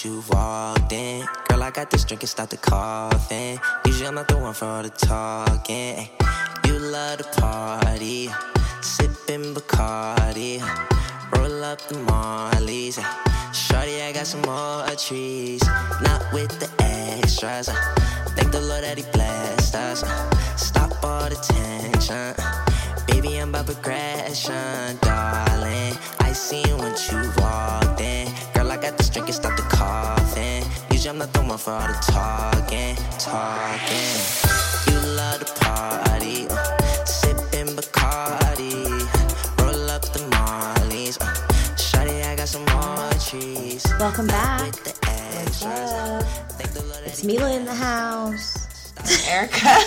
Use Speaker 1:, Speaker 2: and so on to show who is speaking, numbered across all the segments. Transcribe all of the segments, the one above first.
Speaker 1: seen once you walked in. Girl, I got this drink and start the coughing. Usually I'm not the one for all the talking. You love to party, sipping Bacardi, roll up the Marleys. Shorty, I got some more trees, not with the extras. Thank the Lord that He blessed us. Stop all the tension. Baby, I'm about progression, darling. I seen when you walked in. Girl, got this drink and start the coughing. Usually I'm not the one for all the talking, talking. You love the party, uh, sipping Bacardi, roll up the Marleys. Uh, Shawty, I got some more trees.
Speaker 2: Welcome back.
Speaker 1: With the extras. Thank the Lord
Speaker 2: It's Milah in the house.
Speaker 3: Erica.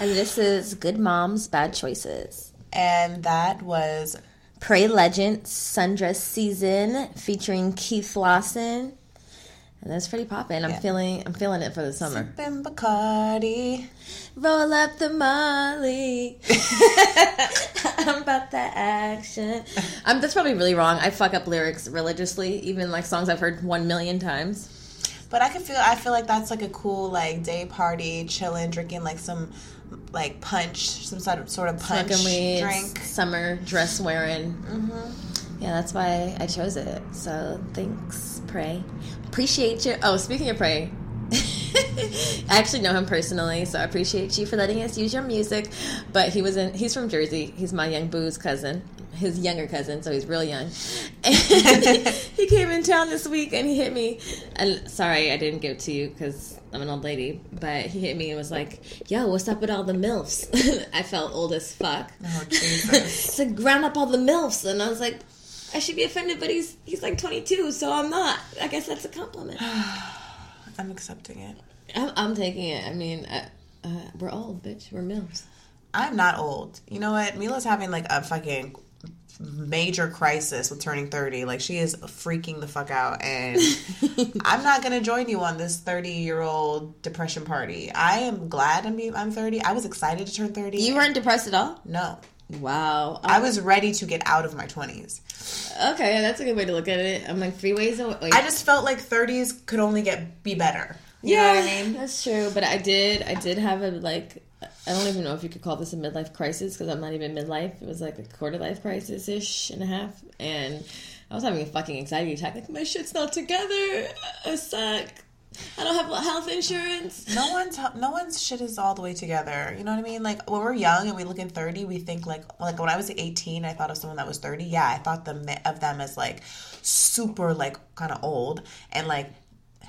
Speaker 2: And this is Good Moms, Bad Choices.
Speaker 3: and that was
Speaker 2: Pray Legend Sundress Season featuring Keith Lawson. And that's pretty poppin'. I'm
Speaker 3: Yeah.
Speaker 2: feeling I'm feeling it for the summer.
Speaker 3: Sippin' Bacardi.
Speaker 2: Roll up the Molly. I'm about that action. Um, that's probably really wrong. I fuck up lyrics religiously, even like songs I've heard one million times.
Speaker 3: But I can feel I feel like that's like a cool like day party, chilling, drinking like some like punch, some sort of sort of punch
Speaker 2: weed,
Speaker 3: drink.
Speaker 2: summer dress wearing. Mm-hmm. Yeah, that's why I chose it. So thanks, Pray. Appreciate you. Oh, speaking of Pray, I actually know him personally, so I appreciate you for letting us use your music. But he was in. He's from Jersey. He's my young boo's cousin. His younger cousin, so he's real young. And he came in town this week and he hit me. And sorry, I didn't give it to you because I'm an old lady. But he hit me and was like, "Yo, what's up with all the milfs?" I felt old as fuck.
Speaker 3: Oh Jesus.
Speaker 2: Like ground up all the milfs, and I was like, I should be offended, but he's he's like 22, so I'm not. I guess that's a compliment.
Speaker 3: I'm accepting it.
Speaker 2: I'm, I'm taking it. I mean, uh, uh, we're old, bitch. We're milfs.
Speaker 3: I'm not old. You know what? Milah's having like a fucking major crisis with turning 30. Like she is freaking the fuck out and I'm not going to join you on this 30-year-old depression party. I am glad I'm I'm 30. I was excited to turn 30.
Speaker 2: You weren't depressed at all.
Speaker 3: No.
Speaker 2: Wow.
Speaker 3: I was ready to get out of my 20s.
Speaker 2: okay. That's a good way to look at it. I'm like three ways away.
Speaker 3: I just felt like 30s could only get be better. You
Speaker 2: yeah,
Speaker 3: know what I mean?
Speaker 2: that's true. But I did, I did have a like. I don't even know if you could call this a midlife crisis because I'm not even midlife. It was like a quarter life crisis ish and a half, and I was having a fucking anxiety attack. Like my shit's not together. I suck. I don't have health insurance.
Speaker 3: No one's no one's shit is all the way together. You know what I mean? Like when we're young and we look at thirty, we think like like when I was eighteen, I thought of someone that was thirty. Yeah, I thought them of them as like super like kind of old and like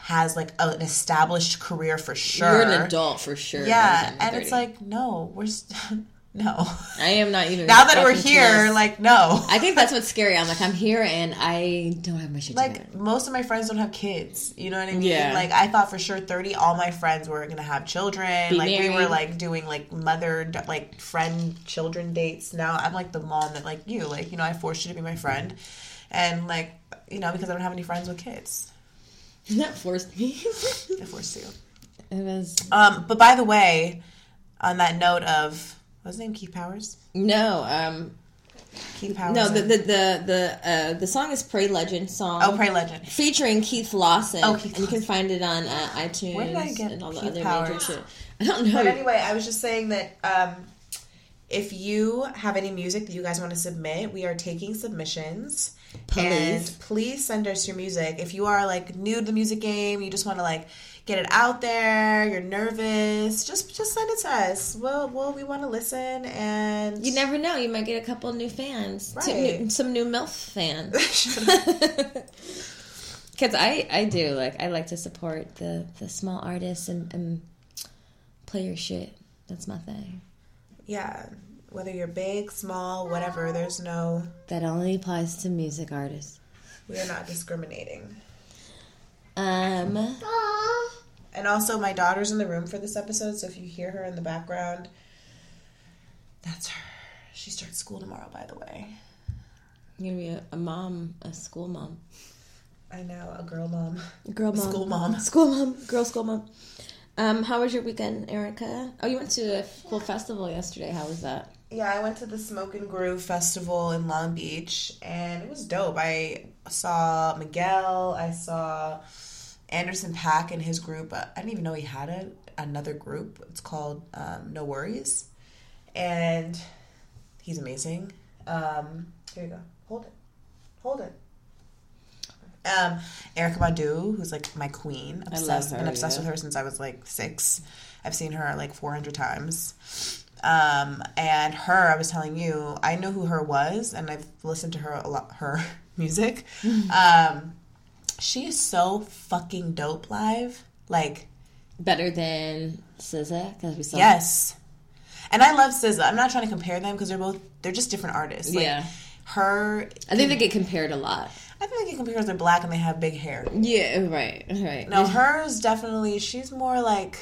Speaker 3: has like an established career for sure.
Speaker 2: You're an adult for sure.
Speaker 3: Yeah, and it's like no, we're st- no.
Speaker 2: I am not even.
Speaker 3: now that we're here, like no.
Speaker 2: I think that's what's scary. I'm like, I'm here and I don't have my shit together.
Speaker 3: like most of my friends don't have kids. You know what I mean?
Speaker 2: Yeah.
Speaker 3: Like I thought for sure thirty, all my friends were gonna have children.
Speaker 2: Be
Speaker 3: like we were like doing like mother like friend children dates. Now I'm like the mom that like you. Like you know I forced you to be my friend, and like you know because I don't have any friends with kids.
Speaker 2: that forced me.
Speaker 3: it forced you.
Speaker 2: it was
Speaker 3: Um, but by the way, on that note of what's his name, Keith Powers.
Speaker 2: no. Um,
Speaker 3: Keith Powers.
Speaker 2: no. The the the the, uh, the song is "Pray Legend" song.
Speaker 3: oh, Pray Legend.
Speaker 2: featuring Keith Lawson.
Speaker 3: Oh, Keith
Speaker 2: and you can find it on uh, iTunes
Speaker 3: Where did I get
Speaker 2: and all the
Speaker 3: Keith
Speaker 2: other major
Speaker 3: Powers?
Speaker 2: shit. I don't know.
Speaker 3: But anyway, I was just saying that um, if you have any music that you guys want to submit, we are taking submissions.
Speaker 2: Please.
Speaker 3: And please send us your music. If you are like new to the music game, you just want to like get it out there, you're nervous, just just send it to us. Well, well, we want to listen and
Speaker 2: you never know. You might get a couple new fans,
Speaker 3: Right.
Speaker 2: new, some new MILF fans. Because I, I do like I like to support the, the small artists and, and play your shit. That's my thing.
Speaker 3: yeah, whether you're big, small, whatever, there's no
Speaker 2: That only applies to music artists.
Speaker 3: we are not discriminating.
Speaker 2: Um,
Speaker 3: And also, my daughter's in the room for this episode, so if you hear her in the background, that's her. She starts school tomorrow, by the way.
Speaker 2: you're gonna be a, a mom, a school mom.
Speaker 3: I know a girl mom.
Speaker 2: Girl mom.
Speaker 3: School mom.
Speaker 2: School mom. Girl school mom. Um, how was your weekend, Erica? Oh, you went to a cool festival yesterday. How was that?
Speaker 3: Yeah, I went to the Smoke and Groove Festival in Long Beach, and it was dope. I saw Miguel. I saw Anderson .Paak and his group. I didn't even know he had a, another group. It's called um, NxWorries, and he's amazing. Um, here you go. Hold it. Hold it. Um, Erykah Badu, who's like my queen.
Speaker 2: obsessed, I love her,
Speaker 3: Been obsessed
Speaker 2: yeah.
Speaker 3: with her since I was like six. I've seen her like 400 times. Um, and her, I was telling you, I know who her was, and I've listened to her a lot, her music. Um, she is so fucking dope live. Like,
Speaker 2: Better than SZA because we saw.
Speaker 3: yes. And I love SZA. I'm not trying to compare them because they're both they're just different artists. Like,
Speaker 2: Yeah.
Speaker 3: Her,
Speaker 2: I think they get compared a lot.
Speaker 3: I think they get compared because they're black and they have big hair.
Speaker 2: Yeah. Right. Right.
Speaker 3: No, hers definitely. She's more like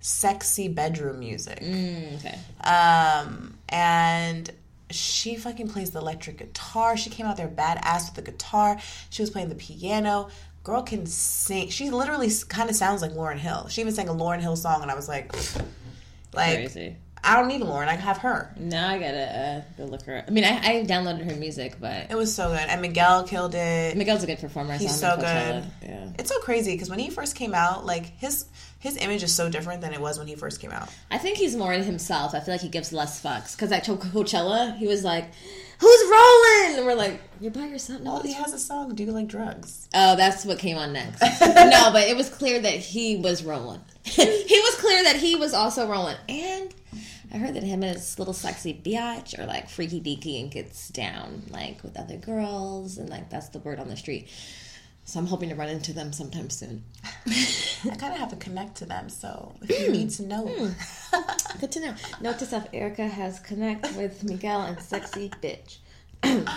Speaker 3: sexy bedroom music.
Speaker 2: Mm, okay.
Speaker 3: Um, and she fucking plays the electric guitar. She came out there badass with the guitar. She was playing the piano. Girl can sing. She literally kind of sounds like Lauryn Hill. She even sang a Lauryn Hill song, and I was like, like
Speaker 2: Crazy.
Speaker 3: I don't need Lauryn. I have her.
Speaker 2: Now I gotta uh, go look her up. I mean, I, I downloaded her music, but
Speaker 3: It was so good, and Miguel killed it.
Speaker 2: Miguel's a good performer.
Speaker 3: He's so good.
Speaker 2: Yeah.
Speaker 3: It's so crazy because when he first came out, like his his image is so different than it was when he first came out.
Speaker 2: I think he's more in himself. I feel like he gives less fucks. Because at Co- Coachella, he was like, "Who's rolling?" And we're like, "You're by yourself." No,
Speaker 3: Well, he has a song. Do you like drugs?
Speaker 2: Oh, that's what came on next. no, but it was clear that he was rolling. he was clear that he was also rolling. And I heard that him and his little sexy biatch are like freaky deaky and gets down like with other girls and like that's the word on the street. So I'm hoping to run into them sometime soon.
Speaker 3: I kind of have to connect to them, so if you hmm. need to know. Hmm.
Speaker 2: Good to know. Note to self: Erica has connect with Miguel and sexy bitch.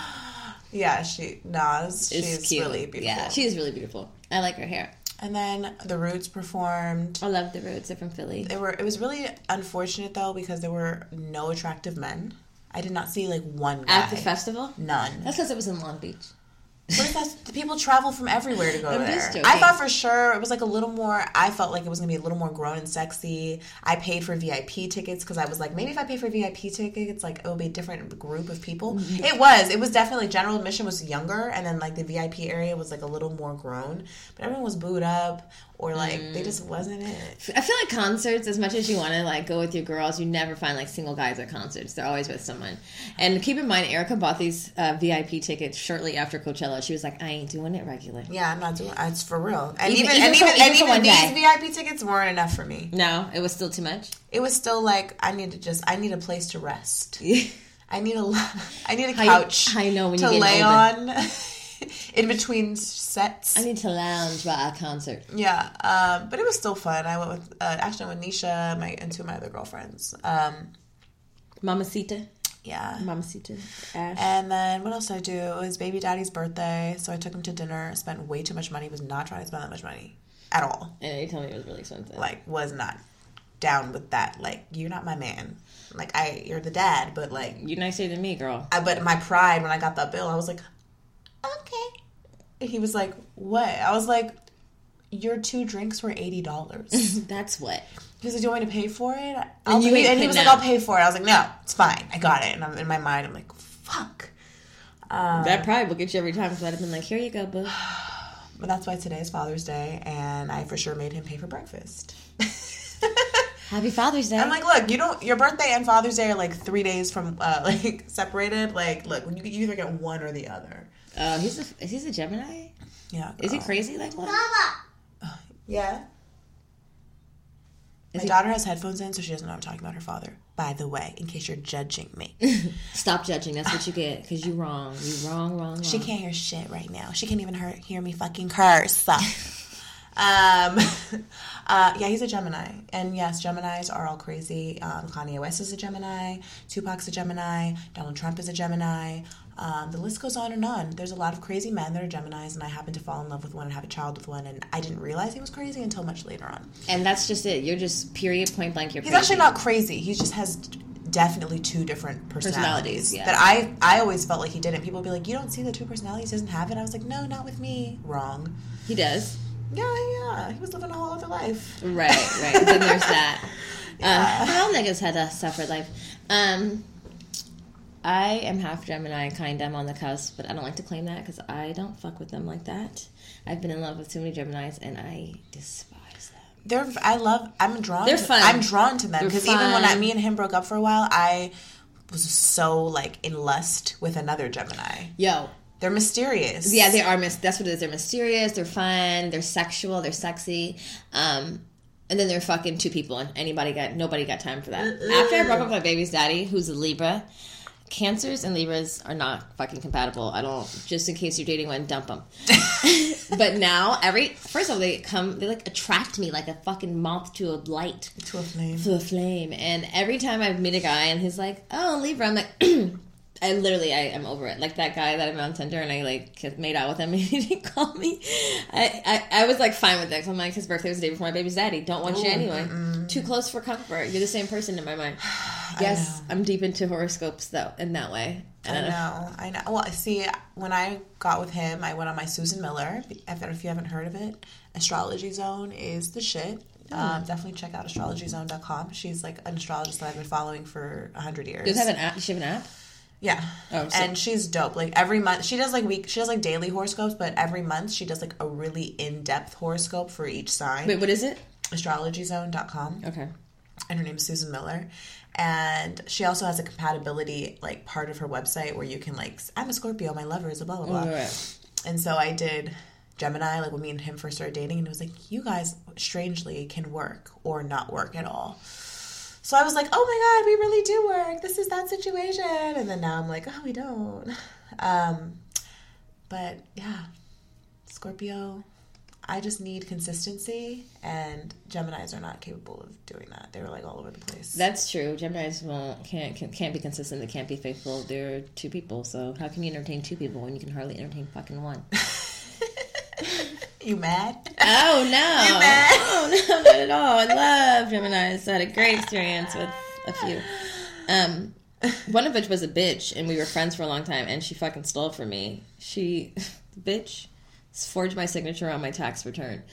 Speaker 3: yeah, she Nas.
Speaker 2: It's
Speaker 3: She's
Speaker 2: cute.
Speaker 3: really beautiful.
Speaker 2: Yeah, she is really beautiful. I like her hair.
Speaker 3: and then the Roots performed.
Speaker 2: I love the roots. They're from Philly.
Speaker 3: They were. It was really unfortunate though because there were no attractive men. I did not see like one guy.
Speaker 2: At the festival?
Speaker 3: None.
Speaker 2: That's because it was in Long Beach.
Speaker 3: What if that's the people travel from everywhere to go
Speaker 2: I'm
Speaker 3: there? I thought for sure it was like a little more. I felt like it was gonna be a little more grown and sexy. I paid for VIP tickets because I was like, maybe if I pay for VIP tickets, like it will be a different group of people.
Speaker 2: Mm-hmm.
Speaker 3: It was. It was definitely general admission was younger, and then like the VIP area was like a little more grown. But everyone was booed up, or like they
Speaker 2: Mm.
Speaker 3: just wasn't it.
Speaker 2: I feel like concerts, as much as you want to like go with your girls, you never find like single guys at concerts. They're always with someone. And keep in mind, Erica bought these uh, VIP tickets shortly after Coachella. She was like, "I ain't doing it regular."
Speaker 3: Yeah, I'm not doing. It's for real. And
Speaker 2: Even-
Speaker 3: even,
Speaker 2: even
Speaker 3: and
Speaker 2: for-
Speaker 3: even,
Speaker 2: even
Speaker 3: and
Speaker 2: for
Speaker 3: even these
Speaker 2: day.
Speaker 3: VIP tickets weren't enough for me.
Speaker 2: No, it was still too much.
Speaker 3: It was still like I need to just. I need a place to rest. I need a I need a couch
Speaker 2: I know when
Speaker 3: to
Speaker 2: you get
Speaker 3: lay
Speaker 2: older.
Speaker 3: on in between sets.
Speaker 2: I need to lounge while at a concert.
Speaker 3: yeah, um, but it was still fun. I went with uh, actually with Nisha, my and two of my other girlfriends. Um,
Speaker 2: Mamacita,
Speaker 3: yeah,
Speaker 2: Mamacita, Ash.
Speaker 3: and then what else did I do? It was baby daddy's birthday, so I took him to dinner. Spent way too much money. Was not trying to spend that much money at all.
Speaker 2: and they told me it was really expensive.
Speaker 3: Like was not down with that. Like you're not my man. Like I, you're the dad, but like
Speaker 2: You're nicer than me, girl.
Speaker 3: I, but my pride when I got that bill, I was like, okay. And he was like, what? I was like, your two drinks were eighty dollars.
Speaker 2: That's what.
Speaker 3: he was like, do you want me to pay for it? I'll
Speaker 2: you
Speaker 3: pay- and he was
Speaker 2: no.
Speaker 3: like, I'll pay for it. I was like, no, it's fine. I got it. And I'm in my mind, I'm like, fuck. Um,
Speaker 2: that pride will get you every time. Because I'd have been like, "Here you go, boo."
Speaker 3: but that's why today is Father's Day, and I for sure made him pay for breakfast.
Speaker 2: Happy Father's Day.
Speaker 3: I'm like, look, you don't. Your birthday and Father's Day are like three days from uh, like separated. Like, look, when you, you either get one or the other.
Speaker 2: Oh, he's a he's a Gemini.
Speaker 3: Yeah.
Speaker 2: Is he crazy like one?
Speaker 3: Yeah.
Speaker 2: Is
Speaker 3: My
Speaker 2: he-
Speaker 3: daughter has headphones in, so she doesn't know I'm talking about her father. By the way, in case you're judging me,
Speaker 2: Stop judging. That's what you get because you're wrong. You wrong, wrong, wrong.
Speaker 3: she can't hear shit right now. She can't even hear, hear me fucking curse. um, uh, yeah, he's a Gemini, and yes, Gemini's are all crazy. Um, Kanye West is a Gemini. Tupac's a Gemini. Donald Trump is a Gemini. Um, the list goes on and on. There's a lot of crazy men that are Geminis, and I happen to fall in love with one and have a child with one, and I didn't realize he was crazy until much later on.
Speaker 2: And that's just it. You're just period point blank. You're
Speaker 3: He's
Speaker 2: crazy.
Speaker 3: actually not crazy. He just has definitely two different personalities.
Speaker 2: Personalities, yeah.
Speaker 3: That I I always felt like he didn't. People would be like, "You don't see the two personalities? He doesn't have it." I was like, "No, not with me." Wrong.
Speaker 2: He does.
Speaker 3: Yeah, yeah. He was living a whole other life.
Speaker 2: Right, right. then there's that.
Speaker 3: Yeah.
Speaker 2: Uh, all niggas had a separate life. Um, I am half Gemini, kind of. I'm on the cusp, but I don't like to claim that because I don't fuck with them like that. I've been in love with too many Geminis, and I despise them.
Speaker 3: They're. I love. I'm drawn.
Speaker 2: They're
Speaker 3: to,
Speaker 2: fun.
Speaker 3: I'm drawn to them because even when I, me and him broke up for a while, I was so like in lust with another Gemini.
Speaker 2: Yo,
Speaker 3: They're mysterious.
Speaker 2: Yeah, they are. Mis- that's what it is. They're mysterious. They're fun. They're sexual. They're sexy. Um, and then they're fucking two people, and anybody got nobody got time for that. After I broke up with my baby's daddy, who's a Libra, Cancers and Libras are not fucking compatible. I don't. Just in case you're dating one, dump them. but now, every first of all, they come. They like attract me like a fucking moth to a light
Speaker 3: to a flame.
Speaker 2: to a flame. And every time I meet a guy and he's like, "Oh, Libra," I'm like, I literally, I am over it. Like that guy that I met on Tinder and I like made out with him and he didn't call me. I, I, I was like fine with it. 'cause I'm like, his birthday was the day before my baby's daddy. Don't want you anyway. Too close for comfort. You're the same person in my mind. Yes, I'm deep into horoscopes though in that way.
Speaker 3: I know, I know. Well, see, when I got with him, I went on my Susan Miller. If if you haven't heard of it, Astrology Zone is the shit.
Speaker 2: Hmm.
Speaker 3: Um, definitely check out astrologyzone.com. She's like an astrologist that I've been following for a hundred years.
Speaker 2: Does have an app? Does she have an app?
Speaker 3: Yeah.
Speaker 2: Oh, so-
Speaker 3: and she's dope. Like every month, she does like week. She does like daily horoscopes, but every month she does like a really in depth horoscope for each sign.
Speaker 2: Wait, what is it?
Speaker 3: Astrologyzone.com
Speaker 2: Okay.
Speaker 3: and her name is Susan Miller. And she also has a compatibility like part of her website where you can like I'm a Scorpio, my lover is a blah blah blah.
Speaker 2: Right.
Speaker 3: And so I did Gemini, like when me and him first started dating, and it was like, you guys strangely can work or not work at all. So I was like, oh my God, we really do work. This is that situation. And then now I'm like, oh, we don't. Um, but yeah, Scorpio, I just need consistency, and Geminis are not capable of doing that. They're like all over the place.
Speaker 2: That's true. Gemini's won't can't can, can't be consistent. They can't be faithful. They're two people. So how can you entertain two people when you can hardly entertain fucking one?
Speaker 3: you mad?
Speaker 2: Oh no!
Speaker 3: You mad?
Speaker 2: Oh no, not at all. I love Gemini's. I had a great experience with a few. Um, one of which was a bitch, and we were friends for a long time. And she fucking stole from me. She, bitch, forged my signature on my tax return.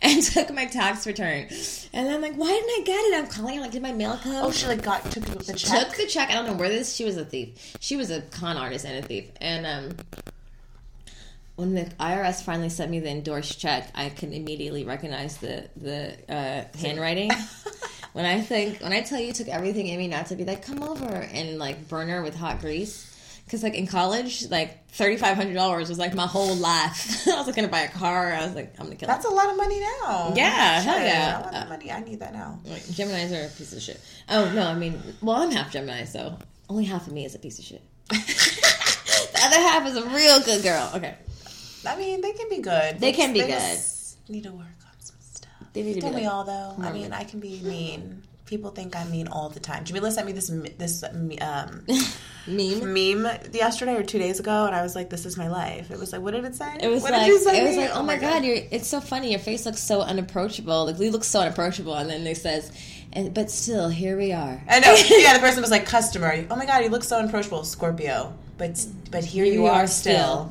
Speaker 2: And took my tax return, and I'm like, "Why didn't I get it?" I'm calling her like, "Did my mail come?"
Speaker 3: Oh, she like got took the check.
Speaker 2: took the check. I don't know where this. She was a thief. She was a con artist and a thief. And um, when the IRS finally sent me the endorsed check, I can immediately recognize the the uh, handwriting. when I think when I tell you, took everything in me not to be like, come over and like burn her with hot grease. Because like in college, like thirty five hundred dollars was like my whole life. I was like gonna buy a car. I was like, I'm gonna kill.
Speaker 3: That's a lot of money now.
Speaker 2: Yeah, hell yeah.
Speaker 3: I want that money. I need that now.
Speaker 2: Like, Geminis are a piece of shit. Oh no, I mean, well, I'm half Gemini, so only half of me is a piece of shit. the other half is a real good girl. Okay,
Speaker 3: I mean, they can be good.
Speaker 2: They can be
Speaker 3: just need to work on some stuff.
Speaker 2: they need to
Speaker 3: Don't
Speaker 2: be.
Speaker 3: we all though? I mean, I can be mean. People think I'm mean all the time. Jamila sent me this this um,
Speaker 2: meme.
Speaker 3: meme yesterday or two days ago, and I was like, "This is my life." It was like, what did it say?
Speaker 2: It was
Speaker 3: what
Speaker 2: like
Speaker 3: did you send
Speaker 2: it was
Speaker 3: me?
Speaker 2: like oh, my god, you're it's so funny. Your face looks so unapproachable. Like you look so unapproachable, and then it says, and but still here we are.
Speaker 3: I know. Yeah, the person was like, "Customer." Oh my god, you look so unapproachable, Scorpio. But but here you, are, still.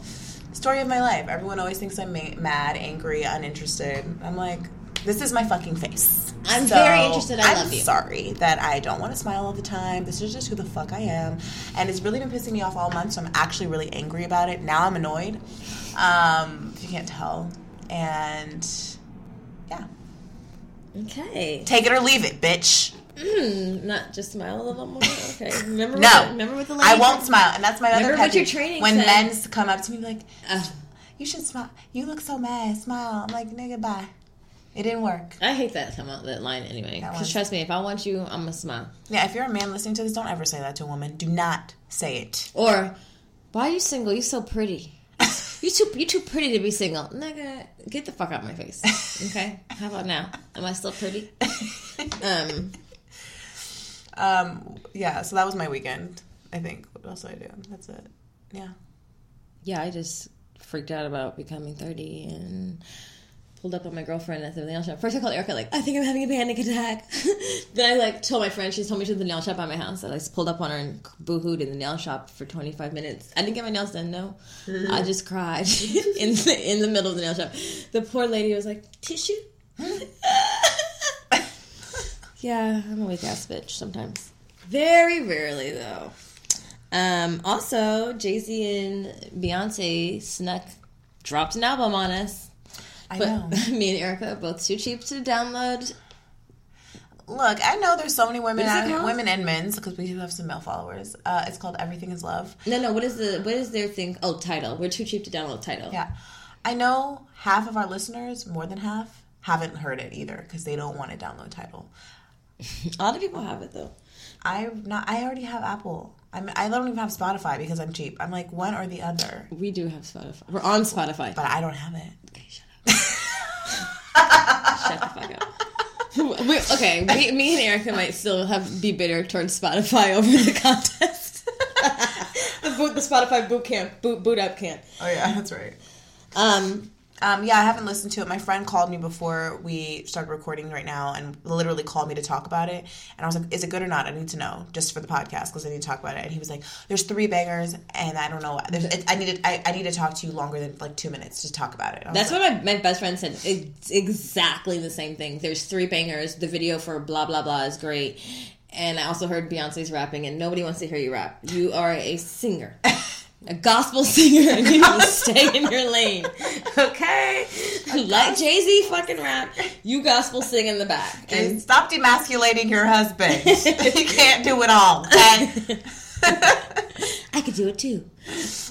Speaker 3: Story of my life. Everyone always thinks I'm ma- mad, angry, uninterested. I'm like, this is my fucking face.
Speaker 2: I'm very interested. I
Speaker 3: I'm
Speaker 2: love you.
Speaker 3: sorry that I don't want to smile all the time. This is just who the fuck I am, and it's really been pissing me off all month. So I'm actually really angry about it. Now I'm annoyed. Um, if you can't tell, and yeah,
Speaker 2: Okay,
Speaker 3: take it or leave it, bitch.
Speaker 2: mm, not just smile a little more. Okay, remember?
Speaker 3: No.
Speaker 2: what remember what the lady
Speaker 3: I won't
Speaker 2: said?
Speaker 3: smile, and that's my other
Speaker 2: Remember
Speaker 3: pet
Speaker 2: what your training
Speaker 3: When
Speaker 2: said.
Speaker 3: men come up to me like,
Speaker 2: Uh,
Speaker 3: "You should smile. You look so mad. Smile." I'm like, "Nigga, bye." It didn't work.
Speaker 2: I hate that that line anyway. Because trust me, if I want you, I'm gonna smile.
Speaker 3: Yeah, if you're a man listening to this, don't ever say that to a woman. Do not say it.
Speaker 2: Or, why are you single? You're so pretty. You too you too pretty to be single. Nigga, get the fuck out of my face. Okay? How about now? Am I still pretty? Um
Speaker 3: Um, yeah. So that was my weekend. I think. What else did I do? That's it. Yeah.
Speaker 2: yeah, I just freaked out about becoming 30 and pulled up on my girlfriend at the nail shop. First, I called Erica like, I think I'm having a panic attack. then I like told my friend. She told me to the nail shop by my house. And I just pulled up on her and boohooed in the nail shop for 25 minutes. I didn't get my nails done. No, I just cried in the in the middle of the nail shop. The poor lady was like, tissue. yeah, I'm a weak ass bitch sometimes. Very rarely though. Um, also, Jay Z and Beyonce snuck dropped an album on us.
Speaker 3: I
Speaker 2: But
Speaker 3: know.
Speaker 2: me and Erica are both too cheap to download.
Speaker 3: Look, I know there's so many women,
Speaker 2: What is
Speaker 3: out, women and men's because we do have some male followers. Uh, it's called Everything Is Love.
Speaker 2: No, no. What is the what is their thing? Oh, Tidal. We're too cheap to download Tidal.
Speaker 3: Yeah, I know half of our listeners, more than half, haven't heard it either because they don't want to download Tidal.
Speaker 2: A lot of people have it though.
Speaker 3: I not. I already have Apple. I'm, I don't even have Spotify because I'm cheap. I'm like one or the other,
Speaker 2: We do have Spotify. We're on Spotify.
Speaker 3: but I don't have it.
Speaker 2: Okay, shut the fuck up. We, okay, we, me and Erica might still have be bitter towards Spotify over the contest. the boot, the Spotify boot camp, boot boot up camp.
Speaker 3: Oh yeah, that's right.
Speaker 2: Um,
Speaker 3: Um, yeah, I haven't listened to it. My friend called me before we started recording right now and literally called me to talk about it. And I was like, is it good or not? I need to know just for the podcast because I need to talk about it. And he was like, there's three bangers and I don't know. There's, it, I, need to, I, I need to talk to you longer than like two minutes to talk about it.
Speaker 2: That's
Speaker 3: like,
Speaker 2: what my, my best friend said. It's exactly the same thing. There's three bangers. The video for blah blah blah is great. And I also heard Beyonce's rapping, and nobody wants to hear you rap. You are a singer, a gospel singer, and you to stay in your lane. Okay? Let Jay Z fucking rap. You gospel sing in the back.
Speaker 3: And
Speaker 2: And
Speaker 3: stop demasculating your husband. he can't do it all. Okay?
Speaker 2: I could do it too.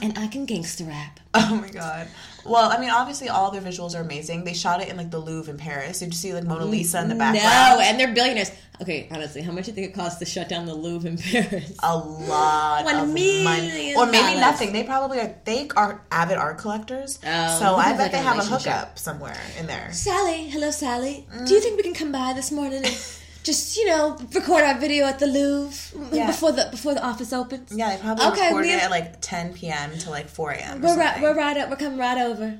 Speaker 2: And I can gangster rap.
Speaker 3: oh my god. Well, I mean, obviously, all their visuals are amazing. They shot it in like the Louvre in Paris. Did you see like Mona Lisa in the background?
Speaker 2: No, and they're billionaires. Okay, honestly, how much do you think it costs to shut down the Louvre in Paris?
Speaker 3: a lot
Speaker 2: One
Speaker 3: of
Speaker 2: million
Speaker 3: money, or maybe
Speaker 2: dollars.
Speaker 3: nothing. They probably are. They are avid art collectors,
Speaker 2: Oh,
Speaker 3: so I bet
Speaker 2: like
Speaker 3: they
Speaker 2: a
Speaker 3: have a hookup somewhere in there.
Speaker 2: Sally, hello, Sally.
Speaker 3: Mm.
Speaker 2: Do you think we can come by this morning and just, you know, record our video at the Louvre
Speaker 3: Yeah.
Speaker 2: before the before the office opens?
Speaker 3: Yeah, they probably
Speaker 2: Okay,
Speaker 3: recorded
Speaker 2: we-
Speaker 3: it at like 10 p.m. to like 4 a.m.
Speaker 2: We're right, we're right up. We're coming right over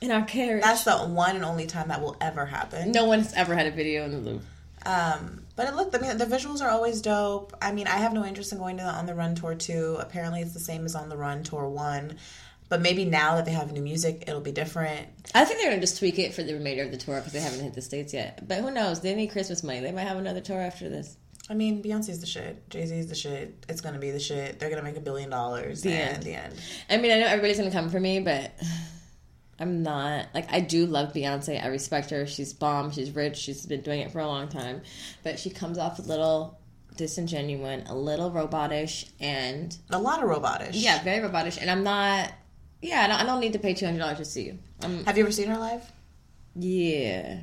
Speaker 2: in our carriage.
Speaker 3: That's the one and only time that will ever happen.
Speaker 2: no one's ever had a video in the Louvre.
Speaker 3: Um, but it looked. I mean, the visuals are always dope. I mean, I have no interest in going to the On the Run tour two. Apparently, it's the same as On the Run tour one. But maybe now that they have new music, it'll be different.
Speaker 2: I think they're gonna just tweak it for the remainder of the tour because they haven't hit the states yet. But who knows? They need Christmas money. They might have another tour after this.
Speaker 3: I mean, Beyonce's the shit. Jay Z's the shit. It's gonna be the shit. They're gonna make a billion dollars.
Speaker 2: The
Speaker 3: and
Speaker 2: end.
Speaker 3: the end.
Speaker 2: I mean, I know everybody's gonna come for me, but I'm not. Like, I do love Beyonce. I respect her. She's bomb. She's rich. She's been doing it for a long time. But she comes off a little disingenuous, a little robotish, and
Speaker 3: A lot of robotish.
Speaker 2: yeah, very robotish. And I'm not. Yeah, I don't, I don't need to pay two hundred dollars to see you. Um,
Speaker 3: Have you ever seen her live?
Speaker 2: yeah,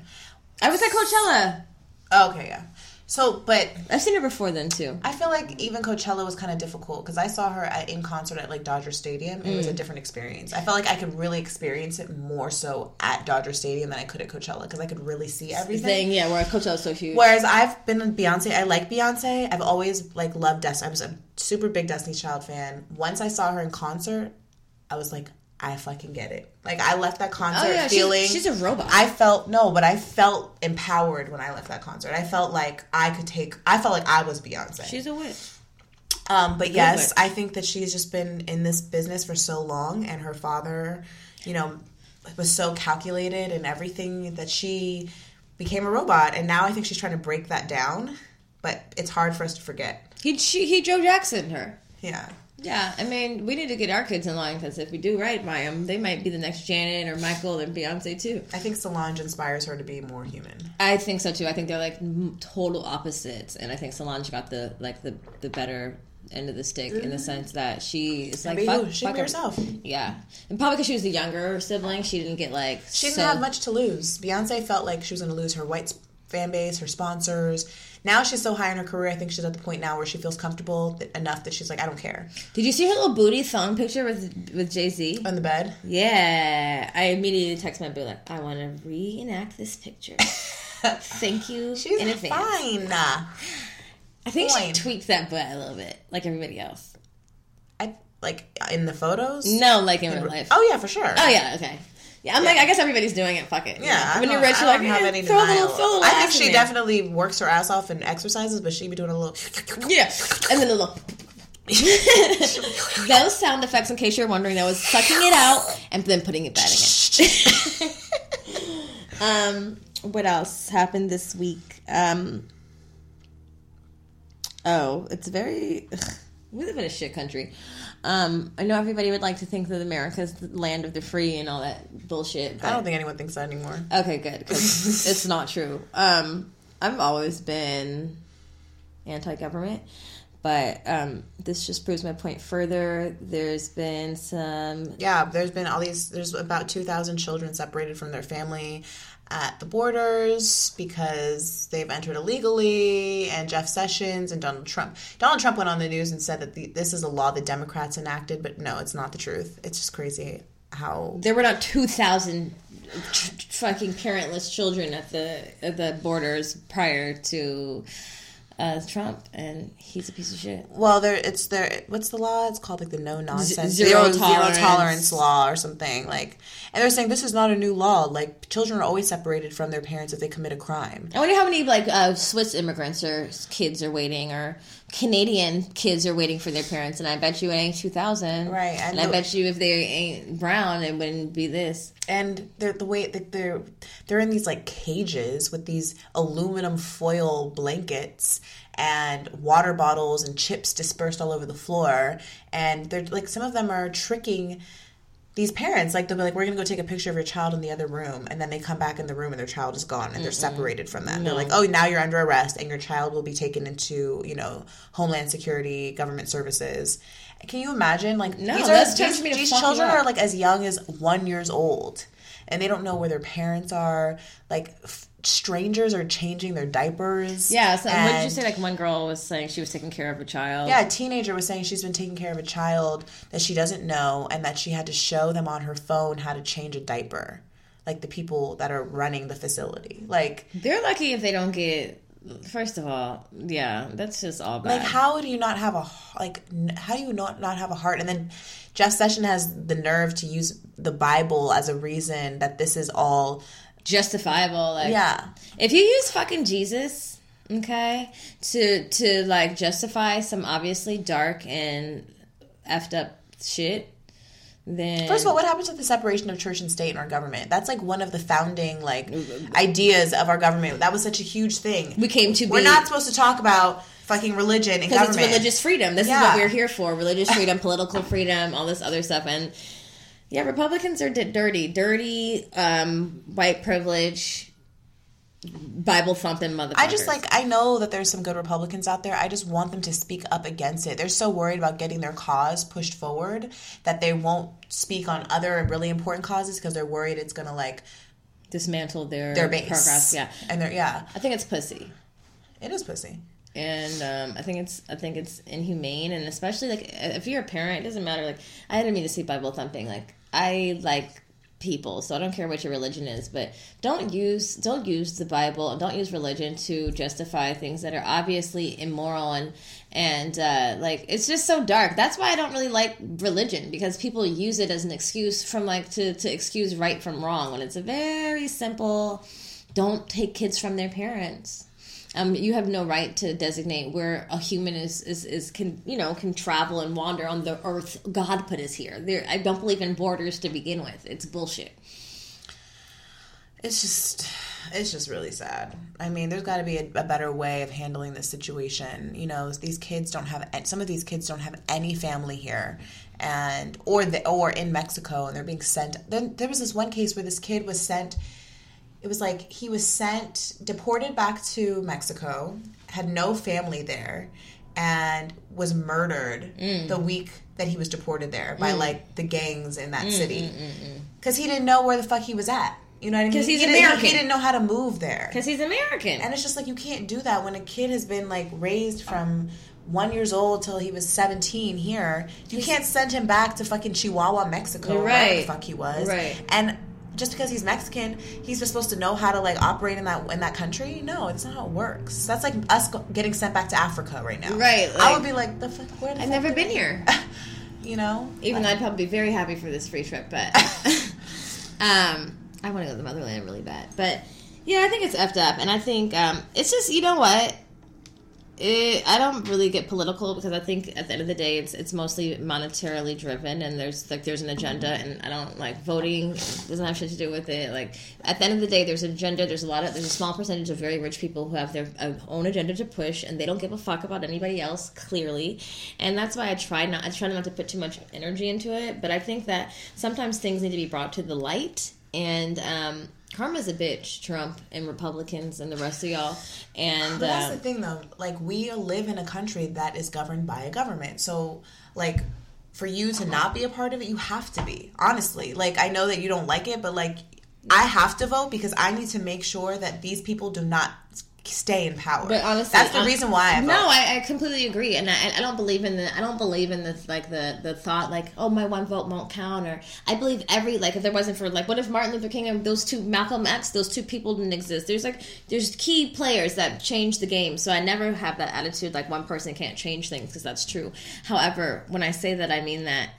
Speaker 2: I was at Coachella.
Speaker 3: Oh, okay, yeah. So, but
Speaker 2: I've seen her before then too.
Speaker 3: I feel like even Coachella was kind of difficult because I saw her at, in concert at like Dodger Stadium. It
Speaker 2: Mm.
Speaker 3: was a different experience. I felt like I could really experience it more so at Dodger Stadium than I could at Coachella because I could really see everything.
Speaker 2: Thing, yeah, where Coachella's so huge.
Speaker 3: Whereas I've been Beyonce, I like Beyonce. I've always like loved Destiny. I was a super big Destiny's Child fan. Once I saw her in concert, I was like, I fucking get it. Like I left that concert
Speaker 2: Oh, yeah,
Speaker 3: feeling
Speaker 2: she's a robot.
Speaker 3: I felt no, but I felt empowered when I left that concert. I felt like I could take. I felt like I was Beyonce.
Speaker 2: She's a witch.
Speaker 3: Um, but yes,
Speaker 2: witch.
Speaker 3: I think that she's just been in this business for so long, and her father, you know, was so calculated and everything that she became a robot, and now I think she's trying to break that down. But it's hard for us to forget.
Speaker 2: He she, he Joe Jackson her.
Speaker 3: Yeah,
Speaker 2: Yeah, I mean, we need to get our kids in line because if we do right by them, they might be the next Janet or Michael and Beyonce too.
Speaker 3: I think Solange inspires her to be more human.
Speaker 2: I think so too. I think they're like total opposites, and I think Solange got the like the the better end of the stick in the mm-hmm. sense that she is like fuck.
Speaker 3: She
Speaker 2: fuck
Speaker 3: herself.
Speaker 2: Yeah, and probably because she was the younger sibling, she didn't get like
Speaker 3: She didn't
Speaker 2: so-
Speaker 3: have much to lose. Beyonce felt like she was going to lose her white fan base, her sponsors. Now she's so high in her career. I think she's at the point now where she feels comfortable that, enough that she's like, I don't care.
Speaker 2: Did you see her little booty thong picture with with Jay Z?
Speaker 3: On the bed.
Speaker 2: Yeah, I immediately text my boo like, I want to reenact this picture. Thank you
Speaker 3: She's
Speaker 2: in advance.
Speaker 3: fine.
Speaker 2: I think
Speaker 3: Fine.
Speaker 2: she tweaked that butt a little bit, like everybody else.
Speaker 3: I like in the photos.
Speaker 2: No, like in real life.
Speaker 3: Oh yeah, for sure.
Speaker 2: Oh yeah, okay. Yeah, I'm like, I guess everybody's doing it. Fuck it. you
Speaker 3: Yeah,
Speaker 2: know? When you're rich, you're like,
Speaker 3: have
Speaker 2: eh,
Speaker 3: any
Speaker 2: throw a little, throw a little
Speaker 3: I think she definitely works her ass off and exercises, but she be doing a little.
Speaker 2: Yeah, and then a little. Those sound effects, in case you're wondering, that was sucking it out and then putting it back in. um, what else happened this week? Um, oh, it's very. Ugh, we live in a shit country. Um, I know everybody would like to think that America's the land of the free and all that bullshit. But
Speaker 3: I don't think anyone thinks that anymore.
Speaker 2: Okay, good it's not true. Um, I've always been anti-government, but um, this just proves my point further. There's been some
Speaker 3: Yeah, there's been all these. There's about two thousand children separated from their family at the borders because they've entered illegally. And Jeff Sessions and Donald Trump. Donald Trump went on the news and said that the, this is a law the Democrats enacted, but no, it's not the truth. It's just crazy how.
Speaker 2: there were not two thousand fucking parentless children at the at the borders prior to uh, Trump, and he's a piece of shit.
Speaker 3: Well, there it's there. What's the law? It's called like the no nonsense
Speaker 2: zero
Speaker 3: zero
Speaker 2: tolerance.
Speaker 3: tolerance law or something like. And they're saying this is not a new law. Like children are always separated from their parents if they commit a crime.
Speaker 2: I wonder how many like uh, Swiss immigrants or kids are waiting, or Canadian kids are waiting for their parents. And I bet you it ain't two thousand,
Speaker 3: Right,
Speaker 2: And,
Speaker 3: and
Speaker 2: I bet you if they ain't brown, it wouldn't be this.
Speaker 3: and they're the way that they're they're in these like cages with these aluminum foil blankets and water bottles and chips dispersed all over the floor and they're like some of them are tricking these parents like they'll be like we're gonna go take a picture of your child in the other room and then they come back in the room and their child is gone and they're separated from them. They're like oh now you're under arrest and your child will be taken into you know homeland security government services. Can you imagine like
Speaker 2: No,
Speaker 3: these are these,
Speaker 2: for me to
Speaker 3: these children are like as young as one years old and they don't know where their parents are like f- strangers are changing their diapers
Speaker 2: Yeah. So what did you say? Like one girl was saying she was taking care of a child.
Speaker 3: yeah, a teenager was saying she's been taking care of a child that she doesn't know and that she had to show them on her phone how to change a diaper. Like the people that are running the facility. Like
Speaker 2: They're lucky if they don't get. First of all, yeah, that's just all bad.
Speaker 3: like how do you not have a like how do you not not have a heart and then Jeff Session has the nerve to use the Bible as a reason that this is all
Speaker 2: justifiable. Like,
Speaker 3: yeah.
Speaker 2: if you use fucking Jesus, okay, to to like justify some obviously dark and effed up shit, then
Speaker 3: First of all, what happens with the separation of church and state in our government? That's like one of the founding like mm, mm, mm. ideas of our government. That was such a huge thing.
Speaker 2: we came to be
Speaker 3: We're
Speaker 2: be.
Speaker 3: not supposed to talk about fucking religion and
Speaker 2: because
Speaker 3: government.
Speaker 2: it's religious freedom. This is what we're here for: religious freedom, political freedom, all this other stuff. And yeah, Republicans are di- dirty, dirty, um, white privilege, Bible thumping motherfuckers.
Speaker 3: I just like I know that there's some good Republicans out there. I just want them to speak up against it. They're so worried about getting their cause pushed forward that they won't speak on other really important causes because they're worried it's gonna like
Speaker 2: dismantle their
Speaker 3: their base.
Speaker 2: progress. Yeah,
Speaker 3: and they're yeah,
Speaker 2: I think it's pussy.
Speaker 3: it is pussy.
Speaker 2: and um, I think it's I think it's inhumane, and especially like if you're a parent, it doesn't matter. Like I didn't mean to say Bible thumping. Like I like people, so I don't care what your religion is, but don't use don't use the Bible and don't use religion to justify things that are obviously immoral and and uh, like it's just so dark. That's why I don't really like religion because people use it as an excuse from like to to excuse right from wrong when it's a very simple. Don't take kids from their parents um, you have no right to designate where a human is, is, is can you know can travel and wander on the earth God put us here. There, I don't believe in borders to begin with. It's bullshit.
Speaker 3: It's just it's just really sad. I mean, there's got to be a, a better way of handling this situation. You know, these kids don't have some of these kids don't have any family here, and or the or in Mexico, and they're being sent. Then there was this one case where this kid was sent. It was like he was sent deported back to Mexico, had no family there, and was murdered mm. the week that he was deported there by mm. like the gangs in that mm, city because he didn't know where the fuck he was at. You know what I mean?
Speaker 2: 'Cause he's
Speaker 3: he didn't,
Speaker 2: American.
Speaker 3: He didn't know how to move there.
Speaker 2: Because he's American.
Speaker 3: And it's just like you can't do that when a kid has been like raised from one years old till he was seventeen here. You can't send him back to fucking Chihuahua, Mexico, or wherever the fuck he was.
Speaker 2: Right.
Speaker 3: And just because he's Mexican, he's just supposed to know how to like operate in that in that country. No, it's not how it works. That's like us getting sent back to Africa right now.
Speaker 2: Right,
Speaker 3: I would be like, the fuck, where the
Speaker 2: I've
Speaker 3: fuck
Speaker 2: never been
Speaker 3: I-"
Speaker 2: here.
Speaker 3: You know,
Speaker 2: Even though I'd probably be very happy for this free trip, but Um, I want to go to the motherland really bad, but yeah, I think it's effed up, and I think um, it's just you know what. It, I don't really get political because I think at the end of the day it's it's mostly monetarily driven and there's like there's an agenda and I don't like voting. Doesn't have shit to do with it. Like at the end of the day there's an agenda. There's a lot of there's a small percentage of very rich people who have their uh, own agenda to push and they don't give a fuck about anybody else clearly. And that's why I try not I try not to put too much energy into it. But I think that sometimes things need to be brought to the light and um, karma's a bitch trump and republicans and the rest of y'all and
Speaker 3: that's
Speaker 2: um,
Speaker 3: the thing, though. Like, we live in a country that is governed by a government. So, like, for you to not be a part of it, you have to be. Honestly, like, I know that you don't like it, but like, I have to vote because I need to make sure that these people do not stay in power.
Speaker 2: But honestly,
Speaker 3: that's the reason why I vote.
Speaker 2: no, I, I completely agree, and I, I don't believe in the I don't believe in the like the the thought like oh my one vote won't count or I believe every like if there wasn't for like what if Martin Luther King and those two Malcolm X those two people didn't exist. There's like there's key players that change the game, so I never have that attitude like one person can't change things because that's true. However, when I say that, I mean that.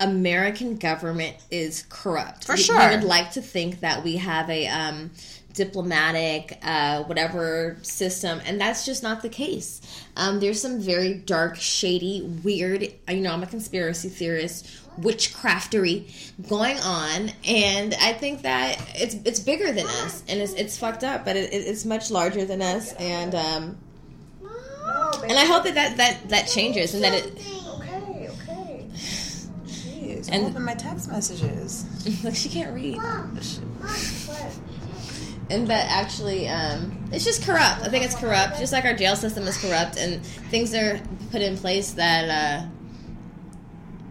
Speaker 2: American government is corrupt.
Speaker 3: For
Speaker 2: We-
Speaker 3: sure.
Speaker 2: We would like to think that we have a um, diplomatic, uh, whatever system, and that's just not the case. Um, there's some very dark, shady, weird. You know, I'm a conspiracy theorist, witchcraftery going on, and I think that it's it's bigger than us, and it's it's fucked up, but it, it's much larger than us, and um, and I hope that that that, that changes, and that it.
Speaker 3: Okay, okay. Jeez,
Speaker 2: And-
Speaker 3: and open my text messages.
Speaker 2: like she can't read. And that actually um, it's just corrupt. I think it's corrupt. Just like our jail system is corrupt and things are put in place that uh,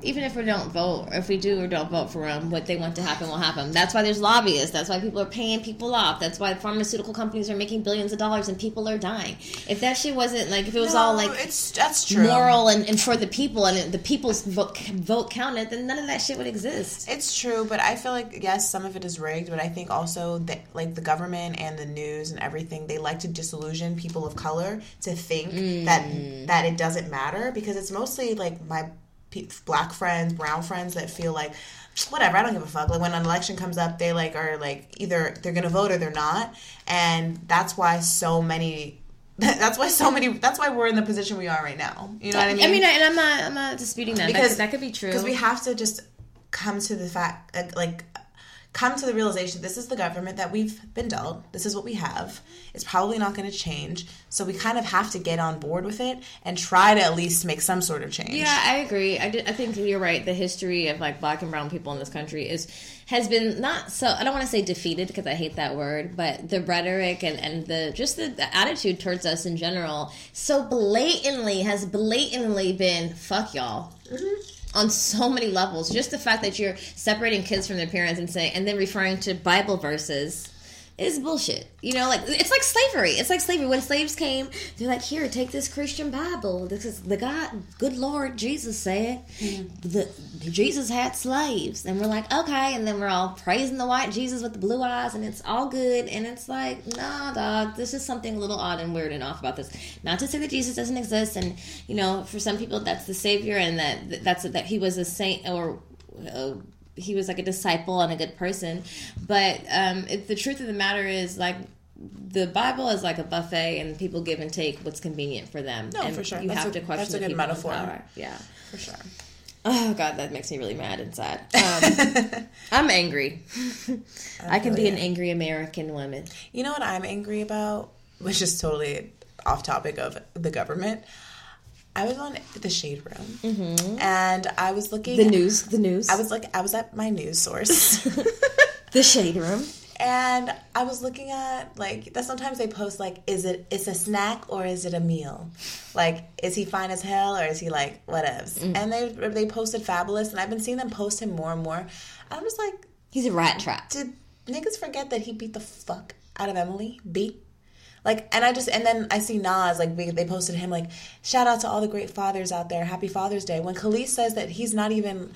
Speaker 2: even if we don't vote or if we do or don't vote for them what they want to happen will happen. That's why there's lobbyists. That's why people are paying people off. That's why pharmaceutical companies are making billions of dollars and people are dying. If that shit wasn't like if it was all like
Speaker 3: it's that's true.
Speaker 2: moral and, and for the people and the people's vote, vote counted then none of that shit would exist.
Speaker 3: It's true, but I feel like yes, some of it is rigged, but I think also that like the government and the news and everything, they like to disillusion people of color to think that mm. that it doesn't matter because it's mostly like my pe- black friends, brown friends that feel like whatever, I don't give a fuck. Like when an election comes up, they like are like either they're to vote or they're not, and that's why so many that's why so many that's why we're in the position we are right now. You know what I mean?
Speaker 2: I mean, and I'm not, I'm not disputing that.
Speaker 3: because
Speaker 2: that, that could be true.
Speaker 3: because we have to just come to the fact like come to the realization this is the government that we've been dealt this is what we have it's probably not going to change so we kind of have to get on board with it and try to at least make some sort of change
Speaker 2: Yeah, I agree. I, did, I think you're right. The history of like black and brown people in this country is has been not so. I don't want to say defeated because I hate that word, but the rhetoric and, and the just the, the attitude towards us in general so blatantly has blatantly been fuck y'all. Mm-hmm. On so many levels, just the fact that you're separating kids from their parents and saying, and then referring to Bible verses is bullshit. You know, like it's like slavery. It's like slavery. When slaves came, they're like, "Here, take this Christian Bible. This is the God, good Lord Jesus said the Jesus had slaves." And we're like, "Okay," and then we're all praising the white Jesus with the blue eyes, and it's all good. And it's like, nah, dog, this is something a little odd and weird and off about this. Not to say that Jesus doesn't exist, and you know, for some people, that's the savior, and that that's that he was a saint or. Uh, he was like a disciple and a good person. But um, it, the truth of the matter is, like, the Bible is like a buffet, and people give and take what's convenient for them.
Speaker 3: No,
Speaker 2: and
Speaker 3: for sure.
Speaker 2: You
Speaker 3: That's
Speaker 2: have
Speaker 3: a-
Speaker 2: to question
Speaker 3: that's a
Speaker 2: the
Speaker 3: good metaphor.
Speaker 2: Yeah.
Speaker 3: for sure
Speaker 2: Oh God, that makes me really mad inside. Um, I'm angry. I can
Speaker 3: feel
Speaker 2: be an angry American woman.
Speaker 3: you know what i'm angry about which is totally off topic of the government i was on the shade room and i was looking
Speaker 2: Mm-hmm. The news, the news,
Speaker 3: i was like i was at my news source
Speaker 2: the shade room.
Speaker 3: And I was looking at like that sometimes they post like is it it's a snack or is it a meal? Like is he fine as hell or is he like whatevs? And they they posted Fabolous and I've been seeing them post him more and more. I'm just like
Speaker 2: He's a rat trap.
Speaker 3: did niggas forget that he beat the fuck out of Emily? Beat like and I just and then I see Nas like they posted him like shout out to all the great fathers out there. Happy Father's Day. When Khalees says that he's not even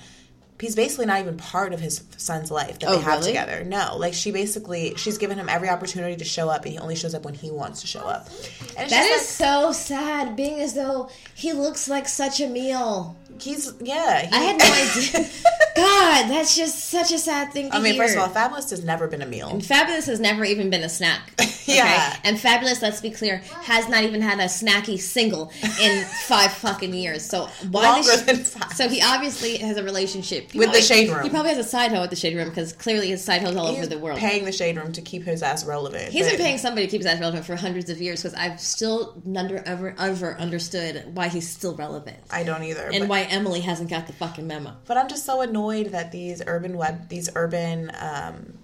Speaker 3: he's basically not even part of his son's life that
Speaker 2: Oh,
Speaker 3: they have
Speaker 2: really?
Speaker 3: together. No, like she basically she's given him every opportunity to show up, and he only shows up when he wants to show up. And
Speaker 2: That is so sad, being as though he looks like such a meal.
Speaker 3: He's yeah. He,
Speaker 2: I had no idea. God, that's just such a sad thing to
Speaker 3: I mean,
Speaker 2: hear.
Speaker 3: first of all, Fabolous has never been a meal.
Speaker 2: Fabolous has never even been a snack.
Speaker 3: Yeah.
Speaker 2: And Fabolous, let's be clear, has not even had a snacky single in five fucking years. So why
Speaker 3: Longer
Speaker 2: the sh-
Speaker 3: than five.
Speaker 2: So he obviously has a relationship He
Speaker 3: With the Shade Room.
Speaker 2: He probably has a side hoe with the shade room because clearly his side hoes all over the world.
Speaker 3: paying the shade room to keep his ass relevant.
Speaker 2: He's been paying somebody to keep his ass relevant for hundreds of years because I've still never ever ever understood why he's still relevant
Speaker 3: I don't either.
Speaker 2: and
Speaker 3: but,
Speaker 2: why Emily hasn't got the fucking memo.
Speaker 3: but I'm just so annoyed that these urban web, these urban um,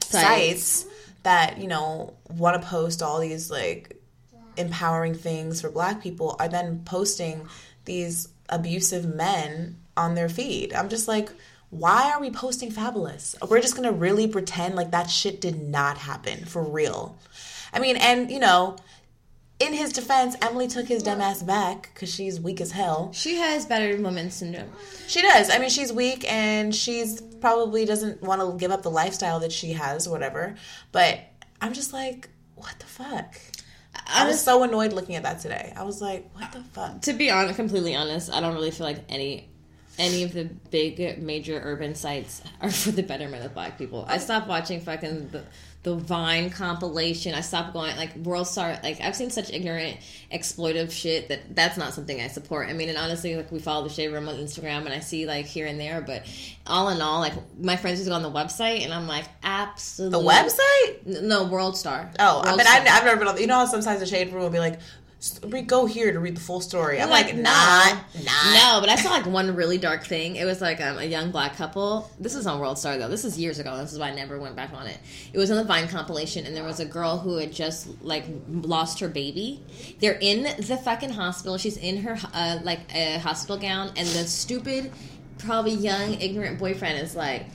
Speaker 2: Sites.
Speaker 3: sites that you know want to post all these like empowering things for black people are then posting these abusive men on their feed i'm just like why are we posting Fabolous we're just gonna really pretend like that shit did not happen for real i mean and you know in his defense emily took his dumb ass back because she's weak as hell
Speaker 2: She has battered woman syndrome.
Speaker 3: she does. I mean, she's weak and she's probably doesn't want to give up the lifestyle that she has or whatever. But I'm just like, what the fuck? I was so annoyed looking at that today. I was like, what the fuck?
Speaker 2: to be honest, completely honest, I don't really feel like any any of the big major urban sites are for the betterment of black people. I um, stopped watching fucking the the Vine compilation. I stopped going like World Star. Like I've seen such ignorant, exploitive shit that that's not something I support. I mean, and honestly, like we follow the Shade Room on Instagram, and I see like here and there, but all in all, like my friends just go on the website, and I'm like, absolutely
Speaker 3: The
Speaker 2: website? No, World Star.
Speaker 3: Oh, I
Speaker 2: World
Speaker 3: mean,
Speaker 2: Star.
Speaker 3: I've, I've never been on. You know how sometimes the shade room will be like, "S- we go here to read the full story. I'm
Speaker 2: like,
Speaker 3: like, nah, nah.
Speaker 2: No, but I saw like one really dark thing. It was like um, a young black couple. This is on World Star though. This is years ago. This is why I never went back on it. It was on the Vine compilation, and there was a girl who had just like lost her baby. They're in the fucking hospital. She's in her uh, like a hospital gown, and the stupid, probably young, ignorant boyfriend is like.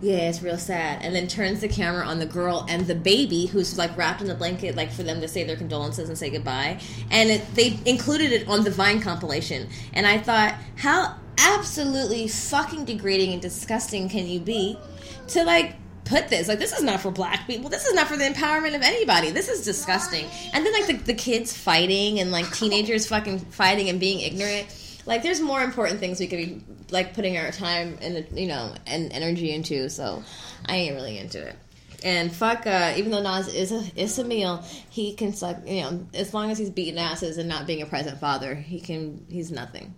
Speaker 2: Yeah, it's real sad. And then turns the camera on the girl and the baby, who's like wrapped in the blanket, like for them to say their condolences and say goodbye. And it, they included it on the Vine compilation. And I thought, how absolutely fucking degrading and disgusting can you be to like put this? Like, this is not for black people. This is not for the empowerment of anybody. This is disgusting. And then like the, the kids fighting and like teenagers fucking fighting and being ignorant. Like, there's more important things we could be like putting our time and you know and energy into. So, I ain't really into it. And fuck, uh, even though Nas is a is a meal, he can suck. You know, as long as he's beating asses and not being a present father, he can. He's nothing.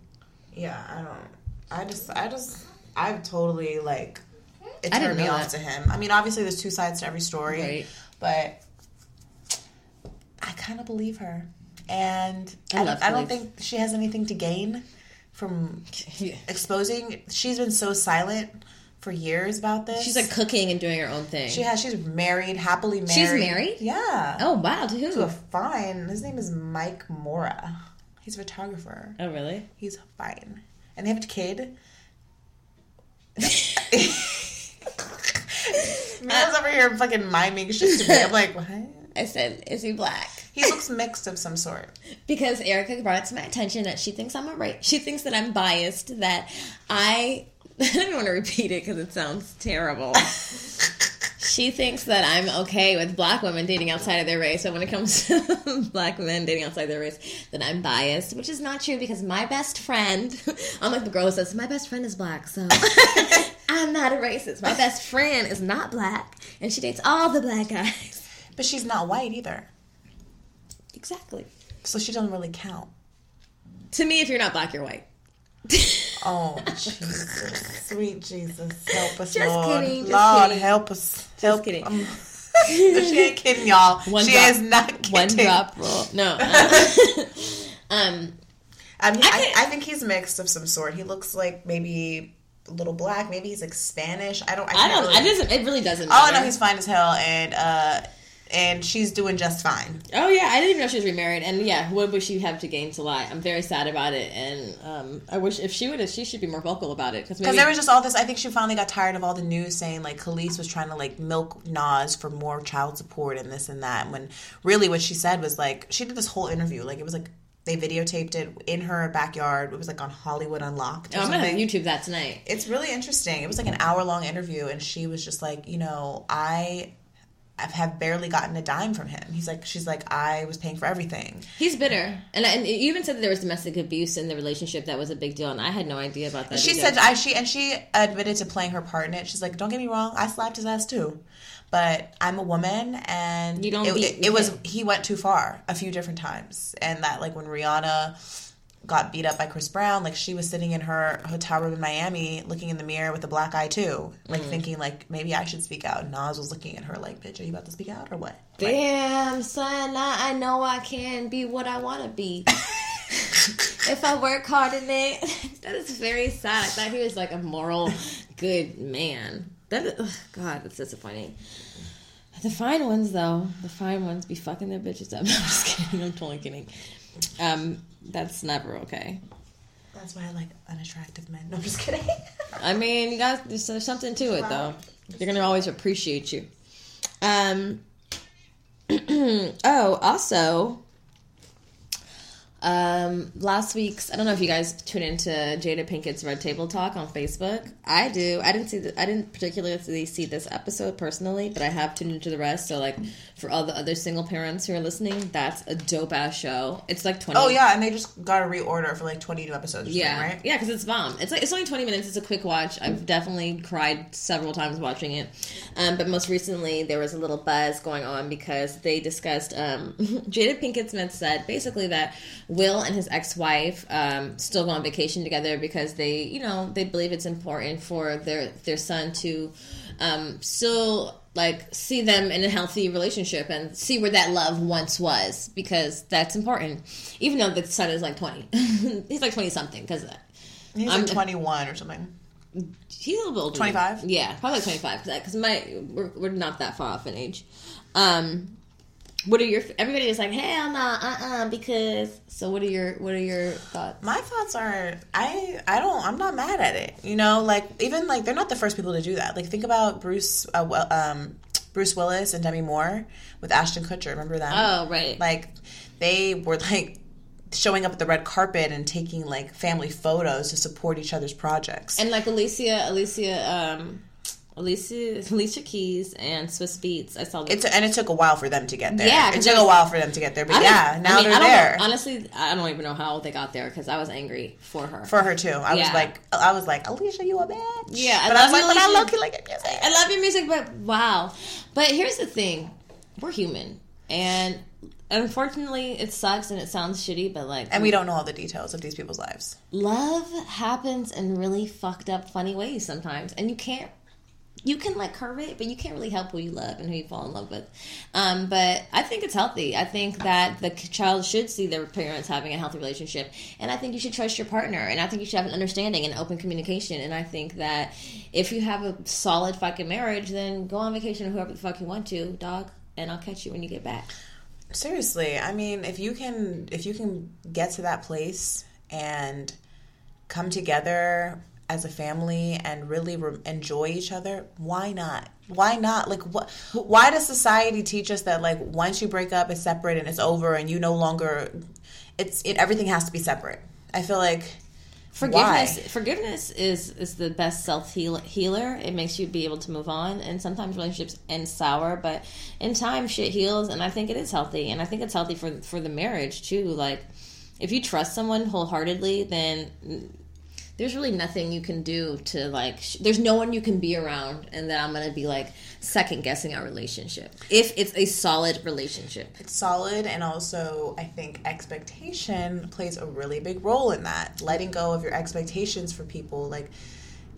Speaker 3: Yeah, I don't. I just, I just, I've totally like. It turned me off
Speaker 2: that.
Speaker 3: to him. I mean, obviously, there's two sides to every story,
Speaker 2: Right.
Speaker 3: but I kind of believe her, and
Speaker 2: I
Speaker 3: I, I don't think she has anything to gain from exposing. She's been so silent for years about this.
Speaker 2: She's like cooking and doing her own thing.
Speaker 3: she has. She's married, happily married.
Speaker 2: She's married?
Speaker 3: Yeah.
Speaker 2: oh wow, to
Speaker 3: To a fine. His name is Mike Mora. He's a photographer.
Speaker 2: Oh really?
Speaker 3: He's fine. And they have a kid. Milah's over here fucking miming shit to me. I'm like, what?
Speaker 2: I said, is he black?
Speaker 3: He looks mixed of some sort.
Speaker 2: Because Erica brought it to my attention that she thinks I'm a right. She thinks that I'm biased. That I. I don't want to repeat it because it sounds terrible. she thinks that I'm okay with black women dating outside of their race. So when it comes to black men dating outside their race, then I'm biased, which is not true because my best friend, unlike the girl who says my best friend is black, so I'm not a racist. My best friend is not black, and she dates all the black guys.
Speaker 3: But she's not white either.
Speaker 2: Exactly.
Speaker 3: So she doesn't really count.
Speaker 2: To me, if you're not black, you're white.
Speaker 3: Oh, Jesus. Sweet Jesus. Help us,
Speaker 2: Just
Speaker 3: Lord.
Speaker 2: kidding, just
Speaker 3: Lord,
Speaker 2: kidding.
Speaker 3: help us. Help.
Speaker 2: kidding.
Speaker 3: Um, she ain't kidding, y'all.
Speaker 2: One
Speaker 3: she
Speaker 2: drop-
Speaker 3: is not kidding.
Speaker 2: One drop rule. No. um,
Speaker 3: I mean,
Speaker 2: I
Speaker 3: I, I, think he's mixed of some sort. He looks like maybe a little black. Maybe he's like Spanish. I don't. I,
Speaker 2: I don't.
Speaker 3: Really,
Speaker 2: I doesn't. It really doesn't. Matter.
Speaker 3: know, he's fine as hell, and uh, and she's doing just fine.
Speaker 2: Oh yeah, I didn't even know she was remarried, and yeah, what would she have to gain to lie? I'm very sad about it, and um, I wish if she would, have, she should be more vocal about it because
Speaker 3: Because there was just all this. I think she finally got tired of all the news saying like Kelis was trying to like milk Nas for more child support and this and that. When really what she said was like she did this whole interview like it was like they videotaped it in her backyard. It was like on Hollywood Unlocked. Or
Speaker 2: Oh, I'm gonna. YouTube that tonight.
Speaker 3: It's really interesting. It was like an hour long interview, and she was just like, you know, I have barely gotten a dime from him. He's like, she's like, I was paying for everything.
Speaker 2: He's bitter, and and you even said that there was domestic abuse in the relationship that was a big deal, and I had no idea about that.
Speaker 3: She
Speaker 2: either.
Speaker 3: said, I she and she admitted to playing her part in it. She's like, don't get me wrong, I slapped his ass too, but I'm a woman, and
Speaker 2: You don't
Speaker 3: It,
Speaker 2: beat-
Speaker 3: it, it was he went too far a few different times, and that like when Rihanna got beat up by Chris Brown, like she was sitting in her hotel room in Miami, looking in the mirror with a black eye too, like
Speaker 2: Mm.
Speaker 3: thinking like maybe I should speak out. Nas was looking at her like, bitch, are you about to speak out or what?
Speaker 2: Damn, son, I, I know I can be what I want to be. if I work hard in it, that is very sad. I thought he was like a moral, good man. That is, God, that's disappointing. The fine ones, though, the fine ones be fucking their bitches up. I'm just kidding. I'm totally kidding. Um, that's never okay.
Speaker 3: That's why I like unattractive men. No, I'm just kidding.
Speaker 2: I mean, you guys, there's, there's something to it, though. They're gonna always appreciate you. Um. oh, also, um, last week's I don't know if you guys tune into Jada Pinkett's Red Table Talk on Facebook. I do. I didn't see. The, I didn't particularly see this episode personally, but I have tuned into the rest. So, like, for all the other single parents who are listening, that's a dope ass show. It's like twenty.
Speaker 3: oh yeah, and they just got a reorder for like 22 episodes. Or
Speaker 2: Yeah,
Speaker 3: right?
Speaker 2: yeah, because it's bomb. It's like it's only twenty minutes. It's a quick watch. I've definitely cried several times watching it. Um, but most recently, there was a little buzz going on because they discussed. Um, Jada Pinkett Smith said basically that Will and his ex-wife um, still go on vacation together because they, you know, they believe it's important for their their son to um, still like see them in a healthy relationship and see where that love once was because that's important. Even though the son is like twenty, he's like twenty something because
Speaker 3: He's
Speaker 2: I'm-
Speaker 3: like 21 or something.
Speaker 2: he's a little bit older.
Speaker 3: 25?
Speaker 2: Yeah, probably like twenty five because my we're, we're not that far off in age. Um, what are your everybody is like hell no uh uh because so what are your what are your thoughts?
Speaker 3: My thoughts are I I don't I'm not mad at it. You know, like even like they're not the first people to do that. Like think about Bruce uh, well, um Bruce Willis and Demi Moore with Ashton Kutcher. Remember that
Speaker 2: Oh right,
Speaker 3: Like they were like showing up at the red carpet and taking like family photos to support each other's projects.
Speaker 2: and like Alicia Alicia um Alicia Alicia Keys and Swizz Beatz. I saw them.
Speaker 3: it's and it took a while for them to get there.
Speaker 2: Yeah,
Speaker 3: it took a while for them to get there, but
Speaker 2: I
Speaker 3: yeah, now
Speaker 2: I mean,
Speaker 3: they're
Speaker 2: I don't
Speaker 3: there.
Speaker 2: Know, honestly, I don't even know how they got there because I was angry for her.
Speaker 3: for her too. I was like, I was like, Alicia, you a bitch.
Speaker 2: Yeah, I
Speaker 3: but I, was
Speaker 2: love
Speaker 3: like,
Speaker 2: you,
Speaker 3: but I
Speaker 2: Alicia.
Speaker 3: low like your music.
Speaker 2: I love your music, but wow. But here's the thing: we're human, and unfortunately, it sucks and it sounds shitty. But like,
Speaker 3: and we don't know all the details of these people's lives.
Speaker 2: love happens in really fucked up, funny ways sometimes, and you can't. You can like curve it, but you can't really help who you love and who you fall in love with. Um, but I think it's healthy. I think that the child should see their parents having a healthy relationship, and I think you should trust your partner, and I think you should have an understanding and open communication. And I think that if you have a solid fucking marriage, then go on vacation with whoever the fuck you want to, dog, and I'll catch you when you get back.
Speaker 3: Seriously, I mean, if you can, if you can get to that place and come together as a family and really re- enjoy each other, why not? Why not? Like, what? Why does society teach us that like once you break up, it's separate and it's over, and you no longer, it's it, everything has to be separate. I feel like
Speaker 2: Forgiveness,
Speaker 3: Why?
Speaker 2: forgiveness is is the best self healer. It makes you be able to move on, and sometimes relationships end sour, but in time, shit heals, and I think it is healthy, and I think it's healthy for for the marriage too. Like, if you trust someone wholeheartedly, then there's really nothing you can do to like. Sh- there's no one you can be around, and that I'm gonna be like second guessing our relationship if it's a solid relationship.
Speaker 3: it's solid and also i think expectation plays a really big role in that letting go of your expectations for people like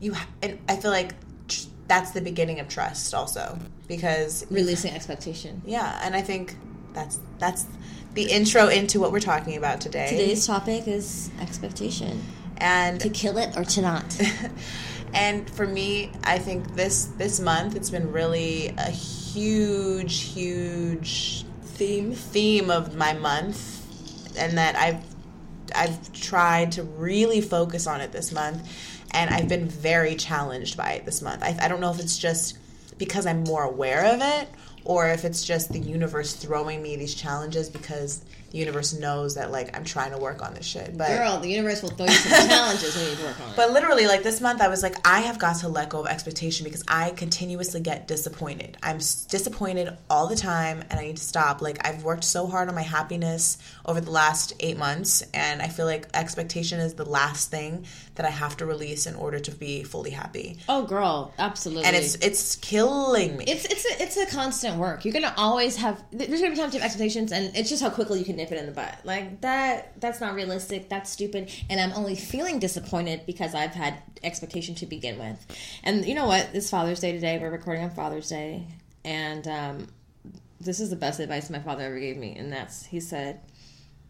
Speaker 3: you ha- and i feel like tr- that's the beginning of trust also because
Speaker 2: Releasing expectation.
Speaker 3: yeah and i think that's that's the intro into what we're talking about today
Speaker 2: Today's topic is expectation.
Speaker 3: And
Speaker 2: To kill it or to not.
Speaker 3: and for me i think this this month it's been really a huge huge
Speaker 2: Theme.
Speaker 3: theme of my month and that i've i've tried to really focus on it this month and i've been very challenged by it this month i, I don't know if it's just because i'm more aware of it or if it's just the universe throwing me these challenges because the universe knows that like I'm trying to work on this shit. But
Speaker 2: Girl, the universe will throw you some challenges when you work on it.
Speaker 3: but literally, like this month, I was like, I have got to let go of expectation because I continuously get disappointed. I'm disappointed all the time, and I need to stop. Like I've worked so hard on my happiness over the last eight months, and I feel like expectation is the last thing that I have to release in order to be fully happy.
Speaker 2: oh, girl, absolutely.
Speaker 3: And it's it's killing me.
Speaker 2: it's it's a, it's a constant work. You're gonna always have. There's gonna be times you have expectations, and it's just how quickly you can nip it in the butt. Like that. That's not realistic. That's stupid. And I'm only feeling disappointed because I've had expectation to begin with. And you know what? It's Father's Day today. We're recording on Father's Day, and um, this is the best advice my father ever gave me, and that's he said.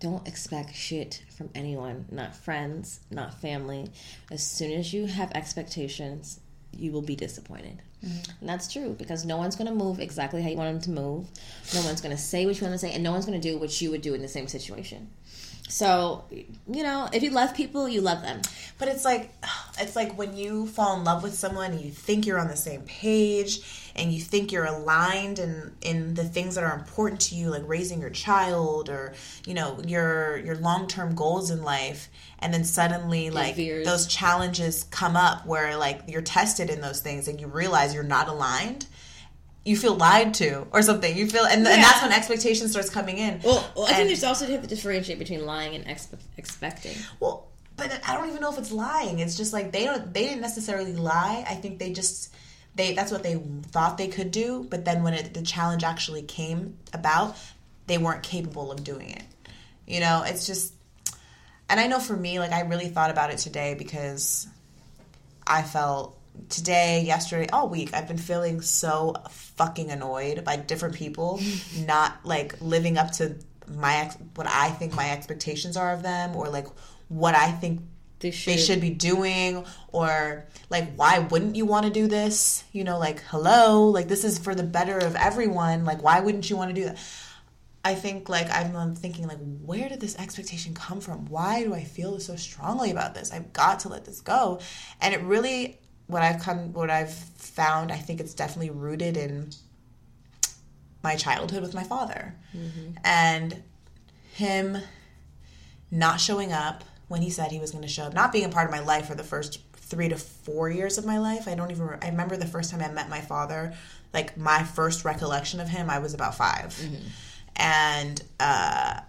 Speaker 2: Don't expect shit from anyone, not friends, not family. As soon as you have expectations, you will be disappointed. And that's true because no one's going to move exactly how you want them to move. No one's going to say what you want to say, and no one's going to do what you would do in the same situation. So, you know, if you love people, you love them.
Speaker 3: But it's like it's like when you fall in love with someone and you think you're on the same page and you think you're aligned in in the things that are important to you like raising your child or you know your your long-term goals in life and then suddenly like
Speaker 2: veers.
Speaker 3: those challenges come up where like you're tested in those things and you realize you're not aligned you feel lied to or something you feel and, and that's when expectation starts coming in
Speaker 2: Well, well I think there's also to differentiate between lying and expe- expecting.
Speaker 3: Well, but I don't even know if it's lying. It's just like they don't. They didn't necessarily lie. I think they just they. That's what they thought they could do. But then when it, the challenge actually came about, they weren't capable of doing it. You know, it's just. And I know for me, like I really thought about it today because I felt today, yesterday, all week, I've been feeling so fucking annoyed by different people not like living up to my ex- what I think my expectations are of them or like what I think
Speaker 2: They
Speaker 3: they should be doing or like why wouldn't you want to do this? You know, like hello, like this is for the better of everyone. Like why wouldn't you want to do that? I think like I'm thinking like where did this expectation come from? Why do I feel so strongly about this? I've got to let this go. And it really what I've come what I've found, I think it's definitely rooted in my childhood with my father. Mm-hmm. And him not showing up when he said he was going to show up, not being a part of my life for the first three to four years of my life. I don't even. I remember the first time I met my father. Like my first recollection of him, I was about 5 and uh,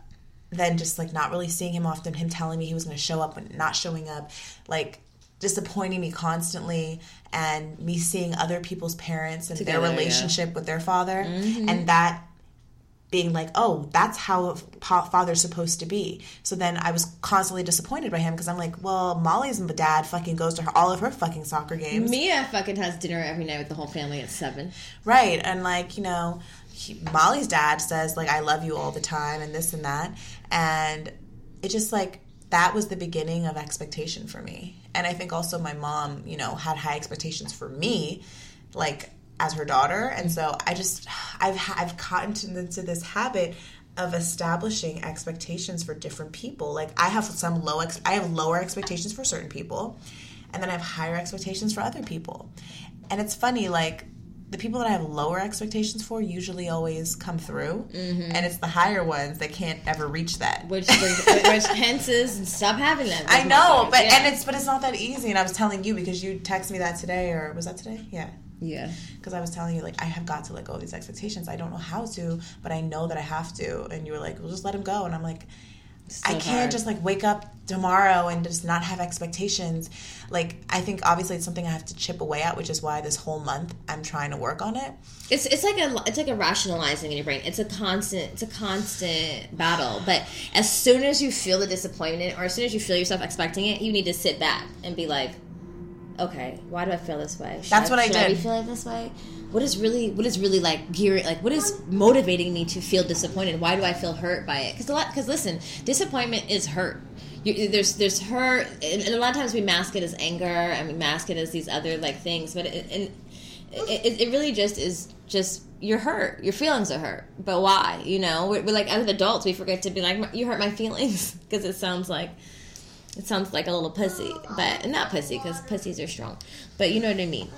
Speaker 3: then just like not really seeing him often. Him telling me he was going to show up and not showing up, like disappointing me constantly, and me seeing other people's parents and
Speaker 2: Together,
Speaker 3: their
Speaker 2: yeah.
Speaker 3: relationship with their father, and that being like, oh, that's how a father's supposed to be. So then I was constantly disappointed by him because I'm like, well, Molly's dad fucking goes to her, all of her fucking soccer games.
Speaker 2: Mia fucking has dinner every night with the whole family at seven.
Speaker 3: Right. And like, you know, he, Molly's dad says, like, I love you all the time and this and that. And it just like, that was the beginning of expectation for me. And I think also my mom, you know, had high expectations for me, like as her daughter. And so I just, I've, I've gotten into this habit of establishing expectations for different people. Like I have some low, ex- I have lower expectations for certain people, and then I have higher expectations for other people. And it's funny, like the people that I have lower expectations for usually always come through, mm-hmm. and it's the higher ones that can't ever reach that.
Speaker 2: Which brings, which hence is stop having them.
Speaker 3: I know, but
Speaker 2: Yeah.
Speaker 3: and it's but it's not that easy. And I was telling you because you texted me that today, or was that today? Yeah,
Speaker 2: yeah.
Speaker 3: because I was telling you like I have got to let go of these expectations. I don't know how to, but I know that I have to. And you were like, "Well, just let them go," and I'm like. I can't
Speaker 2: hard.
Speaker 3: just like wake up tomorrow and just not have expectations. Like I think obviously it's something I have to chip away at, which is why this whole month I'm trying to work on it.
Speaker 2: It's it's like a it's like a rationalizing in your brain. It's a constant it's a constant battle. But as soon as you feel the disappointment, or as soon as you feel yourself expecting it, you need to sit back and be like, okay, why do I feel this way? Should
Speaker 3: That's what I
Speaker 2: should I be
Speaker 3: did.
Speaker 2: feeling this way? What is really what is really like gearing like what is motivating me to feel disappointed? Why do I feel hurt by it? Because a lot because listen, disappointment is hurt. You, there's there's hurt, and and a lot of times we mask it as anger and we mask it as these other like things, but it, and it, it really just is just you're hurt your feelings are hurt but why you know we're, we're like as adults we forget to be like you hurt my feelings because it sounds like it sounds like a little pussy but not pussy because pussies are strong but you know what i mean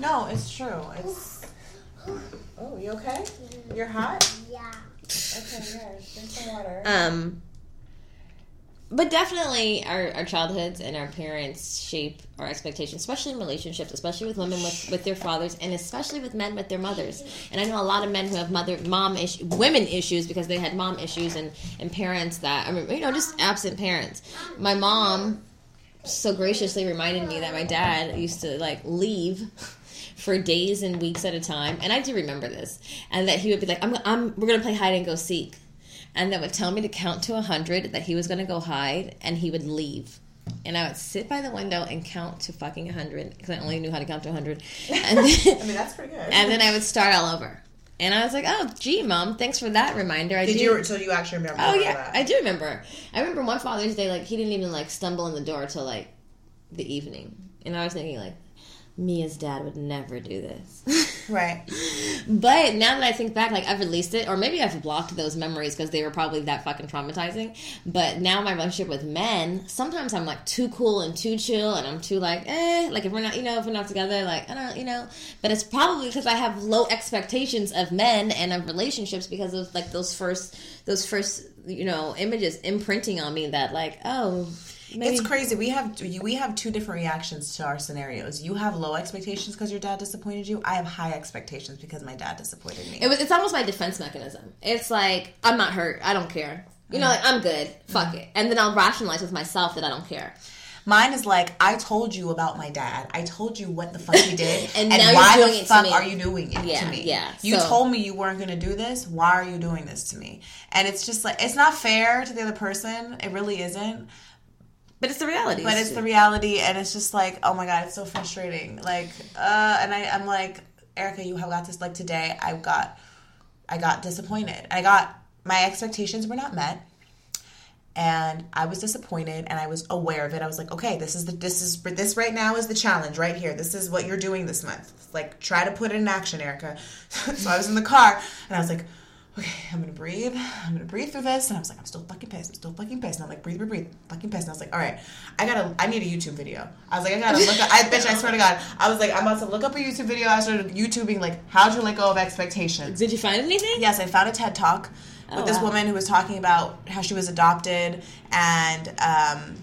Speaker 3: No, it's true. It's
Speaker 2: oh
Speaker 3: You okay? You're hot?
Speaker 4: Yeah.
Speaker 3: Okay, here. Drink some water.
Speaker 2: Um, but definitely our, our childhoods and our parents shape our expectations, especially in relationships, especially with women with, with their fathers, and especially with men with their mothers. And I know a lot of men who have mother mom issue, women issues because they had mom issues and and parents that I mean you know just absent parents. My mom so graciously reminded me that my dad used to like leave for days and weeks at a time, and I do remember this, and that he would be like, "I'm, I'm we're gonna play hide and go seek." And then would tell me to count to 100 that he was going to go hide and he would leave and i would sit by the window and count to fucking 100 because i only knew how to count to 100 and then,
Speaker 3: I mean, that's pretty good.
Speaker 2: and then i would start all over and i was like oh gee mom thanks for that reminder i
Speaker 3: Did
Speaker 2: do
Speaker 3: you? So you actually remember?
Speaker 2: oh yeah
Speaker 3: that?
Speaker 2: i do remember i remember one father's day like he didn't even like stumble in the door till like the evening and i was thinking like mia's dad would never do this
Speaker 3: Right.
Speaker 2: But now that I think back, like I've released it, or maybe I've blocked those memories because they were probably that fucking traumatizing. But now my relationship with men, sometimes I'm like too cool and too chill, and I'm too like, eh, like if we're not, you know, if we're not together, like I don't, you know. But it's probably because I have low expectations of men and of relationships because of like those first, those first, you know, images imprinting on me that like, oh. Maybe.
Speaker 3: It's crazy. We have we have two different reactions to our scenarios. You have low expectations because your dad disappointed you. I have high expectations because my dad disappointed me.
Speaker 2: It was, it's almost my defense mechanism. It's like I'm not hurt. I don't care. You know, mm. like I'm good. Fuck mm. it. And then I'll rationalize with myself that I don't care.
Speaker 3: Mine is like I told you about my dad. I told you what the fuck he did,
Speaker 2: And
Speaker 3: and,
Speaker 2: now you're
Speaker 3: why
Speaker 2: doing
Speaker 3: the
Speaker 2: it to
Speaker 3: fuck
Speaker 2: me.
Speaker 3: are you doing it
Speaker 2: Yeah,
Speaker 3: to me?
Speaker 2: yeah,
Speaker 3: You
Speaker 2: so-
Speaker 3: told me you weren't gonna do this. Why are you doing this to me? And it's just like it's not fair to the other person. It really isn't.
Speaker 2: But it's the reality.
Speaker 3: But it's the reality, and it's just like, oh my god, it's so frustrating. Like, uh, and I, I'm like, Erica, you have got this. Like today, I got, I got disappointed. I got my expectations were not met, and I was disappointed, and I was aware of it. I was like, okay, this is the this is this right now is the challenge right here. This is what you're doing this month. Like, try to put it in action, Erica. so I was in the car, and I was like. Okay, I'm gonna breathe. I'm gonna breathe through this, and I was like, I'm still fucking pissed. I'm still fucking pissed. And I'm like, breathe, breathe, breathe, fucking pissed. And I was like, all right, I gotta, I need a YouTube video. I was like, I gotta look. Up, I bitch, I swear to God, I was like, I'm about to look up a YouTube video. I started YouTubing like how to let go of expectations.
Speaker 2: Did you find anything?
Speaker 3: Yes, I found a TED talk with
Speaker 2: Oh,
Speaker 3: this
Speaker 2: wow.
Speaker 3: woman who was talking about how she was adopted and, um,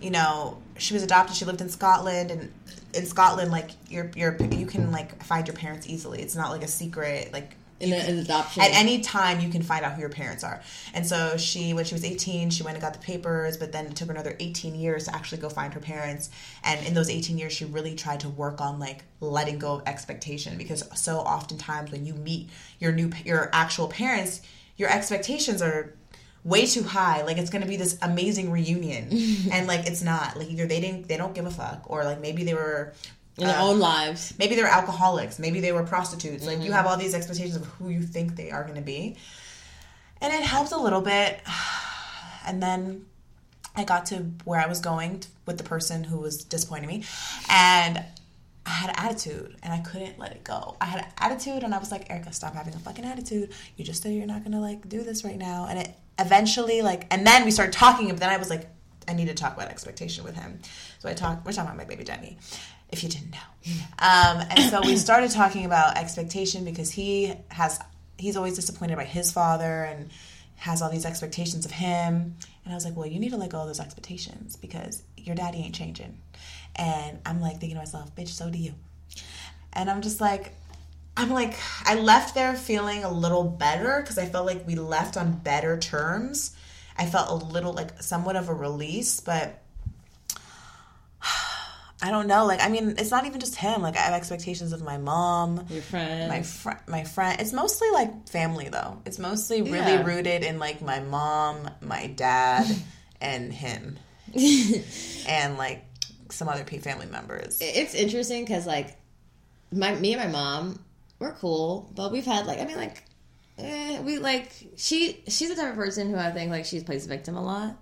Speaker 3: you know, she was adopted. She lived in Scotland and in Scotland, like you're, you're, you can like find your parents easily. It's not like a secret, like
Speaker 2: In, in adoption.
Speaker 3: at any time you can find out who your parents are. And so she when she was 18 she went and got the papers but then it took another 18 years to actually go find her parents. And in those 18 years she really tried to work on like letting go of expectation because so oftentimes when you meet your new your actual parents your expectations are way too high. Like it's going to be this amazing reunion. And like it's not. Like either they didn't they don't give a fuck or like maybe they were
Speaker 2: in their
Speaker 3: uh,
Speaker 2: own lives.
Speaker 3: maybe they're alcoholics. Maybe they were prostitutes. Like you have all these expectations of who you think they are going to be. And it helped a little bit. And then i got to where i was going with the person who was disappointing me. And i had an attitude and i couldn't let it go. I had an attitude and i was like erica stop having a fucking attitude. You just said you're not going to like do this right now. And it eventually like and then we started talking but then i was like i need to talk about expectation with him. So i talked we're talking about my baby denny if you didn't know. Um, and so we started talking about expectation because he has he's always disappointed by his father and has all these expectations of him. And i was like well you need to let go of those expectations because your daddy ain't changing. And i'm like thinking to myself bitch so do you. And i'm just like i'm like i left there feeling a little better because i felt like we left on better terms. I felt a little like somewhat of a release but I don't know. Like, I mean, it's not even just him. Like, I have expectations of my mom,
Speaker 2: Your friend.
Speaker 3: my friend, my friend. It's mostly like family, though. It's mostly really
Speaker 2: Yeah.
Speaker 3: rooted in like my mom, my dad, and him, and like some other family members.
Speaker 2: it's interesting because like my me and my mom we're cool but we've had like i mean like eh, we like she she's the type of person who i think like she plays victim a lot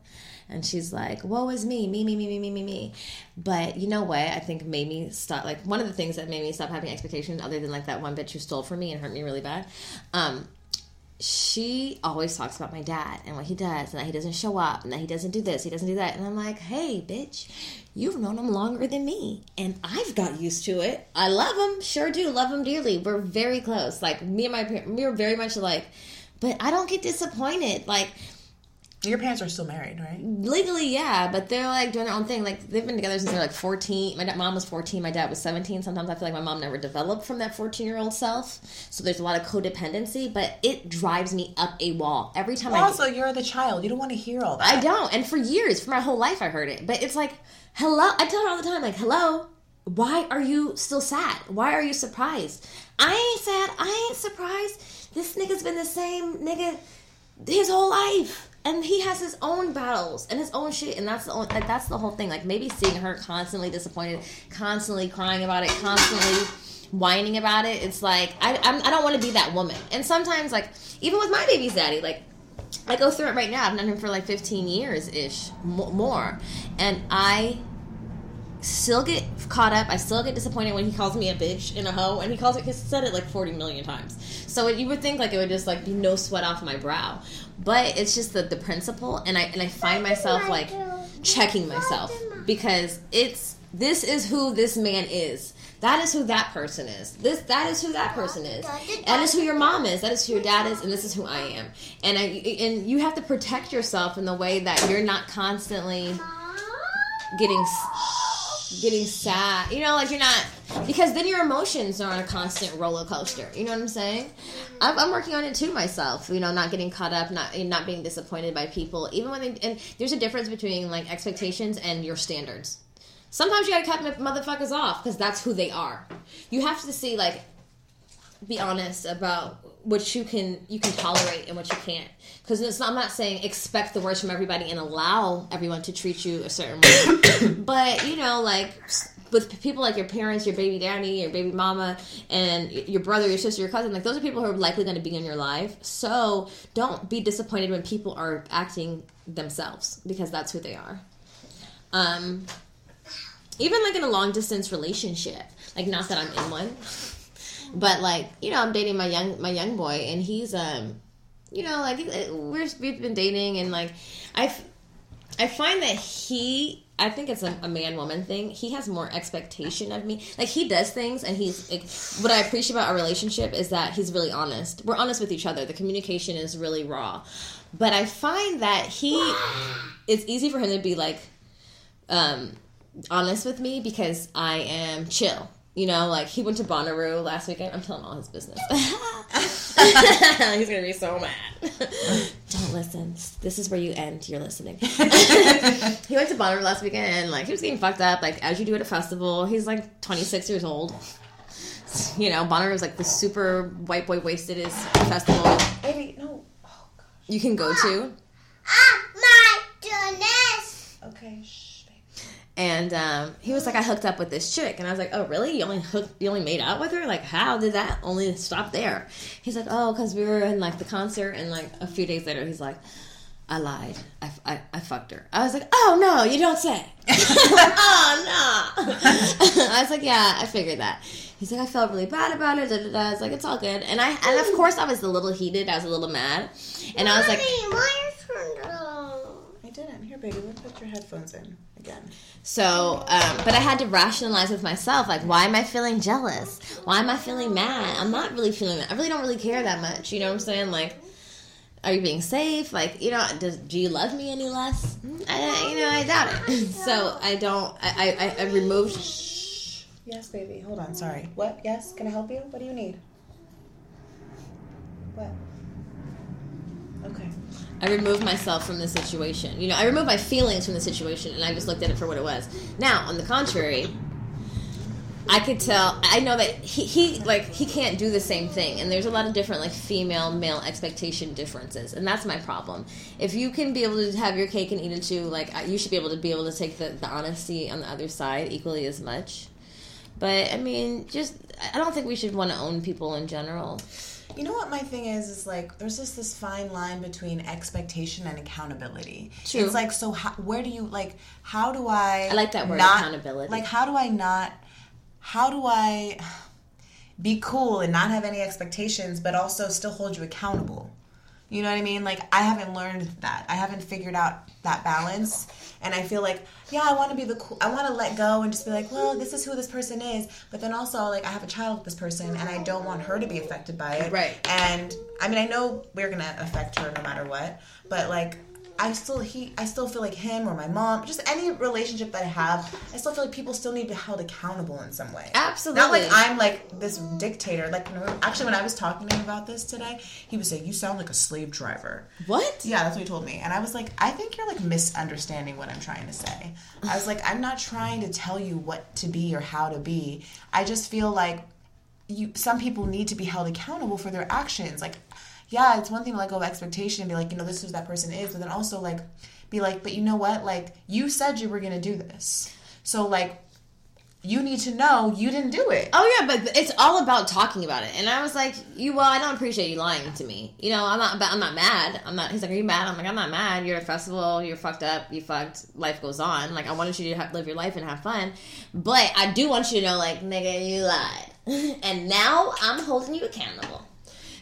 Speaker 2: and she's like, woe is me, me, me, me, me, me, me, me. But you know what? I think made me stop, like, one of the things that made me stop having expectations, other than like that one bitch who stole from me and hurt me really bad, um, she always talks about my dad and what he does and that he doesn't show up and that he doesn't do this, he doesn't do that. And I'm like, hey, bitch, you've known him longer than me and I've got used to it. I love him, sure do, love him dearly. We're very close. Like, me and my parents, we're very much alike. But I don't get disappointed. Like,
Speaker 3: your parents are still married, right?
Speaker 2: legally, yeah, but they're like doing their own thing. Like, they've been together since they're like 14. My mom was 14, my dad was 17. Sometimes I feel like my mom never developed from that 14 year old self. So there's a lot of codependency, but it drives me up a wall every time I
Speaker 3: Also, you're the child. You don't want to hear all that.
Speaker 2: I don't. And for years, for my whole life, I heard it. But it's like, hello. I tell her all the time, like, hello. Why are you still sad? Why are you surprised? I ain't sad. I ain't surprised. This nigga's been the same nigga his whole life, and he has his own battles and his own shit. And that's the only, like, that's the whole thing. Like maybe seeing her constantly disappointed, constantly crying about it, constantly whining about it. It's like I I'm, I don't want to be that woman. And sometimes like even with my baby's daddy, like I go through it right now. I've known him for like 15 years ish, more, and I still get caught up. I still get disappointed when he calls me a bitch and a hoe, and he calls it. He said it like 40 million times. So you would think like it would just like be no sweat off my brow, but it's just the the principle, and I and I find myself like checking myself because it's this is who this man is. That is who that person is. This that is who that person is. That is who your mom is. That is who your dad is, and this is who I am. And I and you have to protect yourself in the way that you're not constantly getting getting sad. You know, like you're not because then your emotions are on a constant roller coaster. You know what I'm saying? I'm, I'm working on it too myself. You know, not getting caught up, not not being disappointed by people, even when they, and there's a difference between like expectations and your standards. Sometimes you gotta cut motherfuckers off because that's who they are. You have to see like be honest about what you can you can tolerate and what you can't. Because I'm not saying expect the worst from everybody and allow everyone to treat you a certain way. But you know like with people like your parents your baby daddy your baby mama and your brother your sister your cousin like those are people who are likely going to be in your life. So don't be disappointed when people are acting themselves because that's who they are. Um even like in a long distance relationship like not that i'm in one but like you know i'm dating my young my young boy and he's um you know like we're we've been dating and like i i find that he I think it's a, a man woman thing. He has more expectation of me. Like he does things, and he's like, what I appreciate about our relationship is that he's really honest. We're honest with each other. The communication is really raw. But I find that he, it's easy for him to be like, um, honest with me because I am chill. You know, like he went to Bonnaroo last weekend. I'm telling all his business. He's gonna be so mad. Don't listen. This is where you end. You're listening. he went to Bonnaroo last weekend and like he was getting fucked up, like as you do at a festival. He's like 26 years old. You know, Bonnaroo is like the super white boy wasted is festival
Speaker 3: Baby, no.
Speaker 2: you can go to.
Speaker 4: Ah, my goodness.
Speaker 3: Okay.
Speaker 2: And um, he was like, I hooked up with this chick, and I was like, Oh, really? You only hooked, you only made out with her? Like, how did that only stop there? He's like, Oh, because we were in like the concert, and like a few days later, he's like, I lied. I, I, I fucked her. I was like, Oh no, you don't say. oh no. I was like, Yeah, I figured that. He's like, I felt really bad about it. Da, da, da. I was like, It's all good. And I, and of course, I was a little heated. I was a little mad, and I was like,
Speaker 3: didn't. Here, baby, let's put your headphones in again.
Speaker 2: So, um, but I had to rationalize with myself, like, why am I feeling jealous? Why am I feeling mad? I'm not really feeling that. I really don't really care that much. You know what I'm saying? Like, are you being safe? Like, you know, does, do you love me any less? I, you know, I doubt it. So I don't. I, I, I removed.
Speaker 3: Yes, baby. Hold on. Sorry. What? Yes. Can I help you? What do you need? What? Okay.
Speaker 2: I removed myself from the situation. You know, I removed my feelings from the situation, and I just looked at it for what it was. Now, on the contrary, I could tell. I know that he, he like he can't do the same thing, and there's a lot of different like female male expectation differences, and that's my problem. If you can be able to have your cake and eat it too, like you should be able to be able to take the, the honesty on the other side equally as much. But I mean, just I don't think we should want to own people in general.
Speaker 3: You know what my thing is? Is like there's just this fine line between expectation and accountability.
Speaker 2: True.
Speaker 3: It's like so. How, where do you like? How do I?
Speaker 2: I like that word,
Speaker 3: not-
Speaker 2: accountability.
Speaker 3: Like how do I not? How do I be cool and not have any expectations, but also still hold you accountable? You know what I mean? Like I haven't learned that. I haven't figured out that balance. And I feel like, yeah, I want to be the cool. I want to let go and just be like, well, this is who this person is. But then also, like, I have a child with this person, and I don't want her to be affected by it.
Speaker 2: Right.
Speaker 3: And I mean, I know we're gonna affect her no matter what. But like, I still he I still feel like him or my mom, just any relationship that I have, I still feel like people still need to be held accountable in some way.
Speaker 2: Absolutely.
Speaker 3: Not like I'm like this dictator. Like actually, when I was talking to him about this today, he was saying, "You sound like a slave driver."
Speaker 2: What?
Speaker 3: Yeah, that's what he told me. And I was like, I think you're like misunderstanding what I'm trying to say. I was like, I'm not trying to tell you what to be or how to be. I just feel like you some people need to be held accountable for their actions. Like, yeah, it's one thing to let go of expectation and be like, you know, this is who that person is, but then also like be like, but you know what? Like, you said you were gonna do this. So like you need to know you didn't do it.
Speaker 2: Oh yeah, but it's all about talking about it. And I was like, "You well, I don't appreciate you lying to me. You know, I'm not. But I'm not mad. I'm not." He's like, "Are you mad?" I'm like, "I'm not mad. You're at a festival. You're fucked up. You fucked. Life goes on. Like I wanted you to have, live your life and have fun, but I do want you to know, like, nigga, you lied, and now I'm holding you accountable."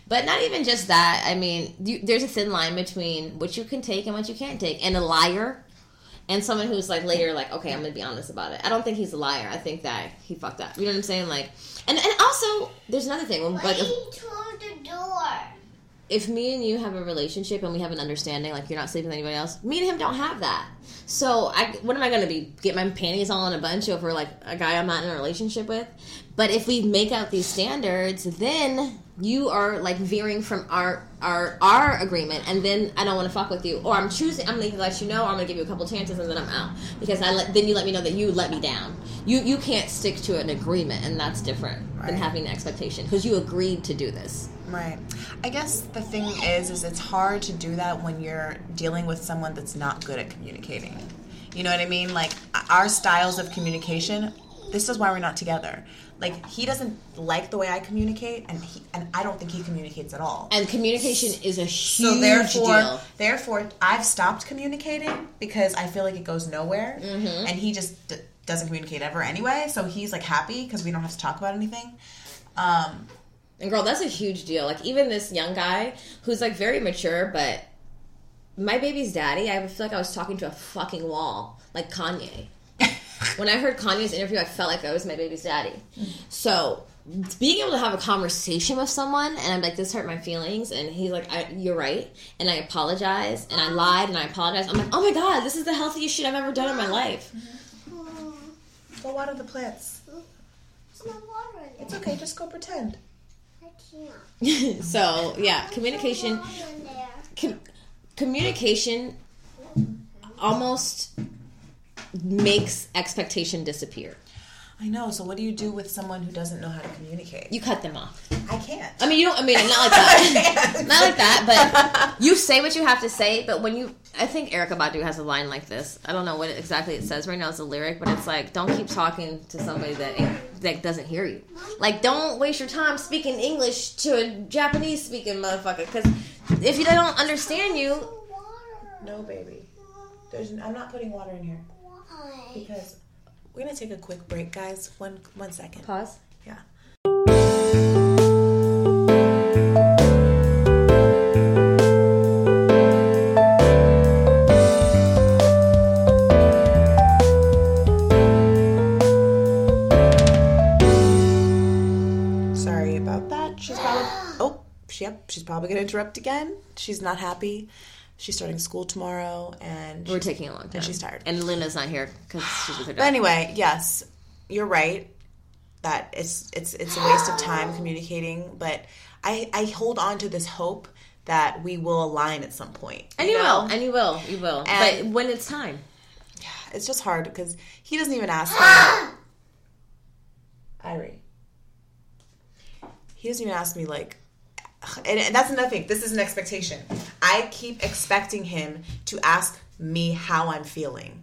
Speaker 2: But not even just that. I mean, you, there's a thin line between what you can take and what you can't take. And a liar. And someone who's like later like okay i'm gonna be honest about it. I don't think he's a liar. I think that he fucked up. You know what i'm saying? Like and and also there's another thing. When, like if,
Speaker 4: the door.
Speaker 2: if me and you have a relationship and we have an understanding like you're not sleeping with anybody else me and him don't have that. So i what am i gonna be get my panties all in a bunch over like a guy i'm not in a relationship with? But if we make out these standards then you are like veering from our our our agreement and then i don't want to fuck with you or i'm choosing i'm gonna let you know or i'm gonna give you a couple chances and then i'm out because i let then you let me know that you let me down you you can't stick to an agreement and that's different than having an expectation because you agreed to do this
Speaker 3: Right. I guess the thing is, is it's hard to do that when you're dealing with someone that's not good at communicating. You know what I mean? Like our styles of communication. This is why we're not together. Like he doesn't like the way I communicate, and he and I don't think he communicates at all.
Speaker 2: and communication is a huge
Speaker 3: so therefore,
Speaker 2: deal
Speaker 3: therefore, I've stopped communicating because I feel like it goes nowhere,
Speaker 2: Mm-hmm.
Speaker 3: and he just d- doesn't communicate ever anyway. So he's like happy because we don't have to talk about anything. Um,
Speaker 2: And girl, that's a huge deal. Like even this young guy who's like very mature, but my baby's daddy, I feel like I was talking to a fucking wall, like Kanye. When I heard Kanye's interview, I felt like I was my baby's daddy. Mm. So being able to have a conversation with someone and I'm like, this hurt my feelings, and he's like, I, you're right, and I apologize, and I lied, and I apologize. I'm like, oh my god, this is the healthiest shit I've ever done in my life. Mm-hmm.
Speaker 3: go water the plants.
Speaker 4: There's no water.
Speaker 3: It's okay. Just go pretend.
Speaker 4: I can't.
Speaker 2: so yeah, communication.
Speaker 4: Water in there.
Speaker 2: com- communication almost makes expectation disappear.
Speaker 3: I know. So what do you do with someone who doesn't know how to communicate?
Speaker 2: You cut them off.
Speaker 3: I can't.
Speaker 2: I mean, you don't. I mean, not like that. not like that. But you say what you have to say. But when you, I think Erykah Badu has a line like this. I don't know what exactly it says right now. It's a lyric, but it's like, don't keep talking to somebody that that doesn't hear you. Like, don't waste your time speaking English to a Japanese speaking motherfucker. Because if you don't understand you,
Speaker 3: No, baby. There's. I'm not putting water in here? Because we're gonna take a quick break, guys. One one second.
Speaker 2: pause.
Speaker 3: Yeah. Sorry about that. She's probably oh, she, yep, she's probably gonna interrupt again. She's not happy. She's starting school tomorrow, and
Speaker 2: We're taking a long time.
Speaker 3: And she's tired.
Speaker 2: And Luna's not here because she's with her
Speaker 3: But anyway, yes, you're right that it's it's it's a waste of time communicating. But I I hold on to this hope that we will align at some point.
Speaker 2: And you
Speaker 3: know?
Speaker 2: will, and you will, you will.
Speaker 3: And-
Speaker 2: but when it's time, yeah,
Speaker 3: it's just hard because he doesn't even ask me. Irie. He doesn't even ask me like, and, and that's another thing. This is an expectation. I keep expecting him to ask me how I'm feeling,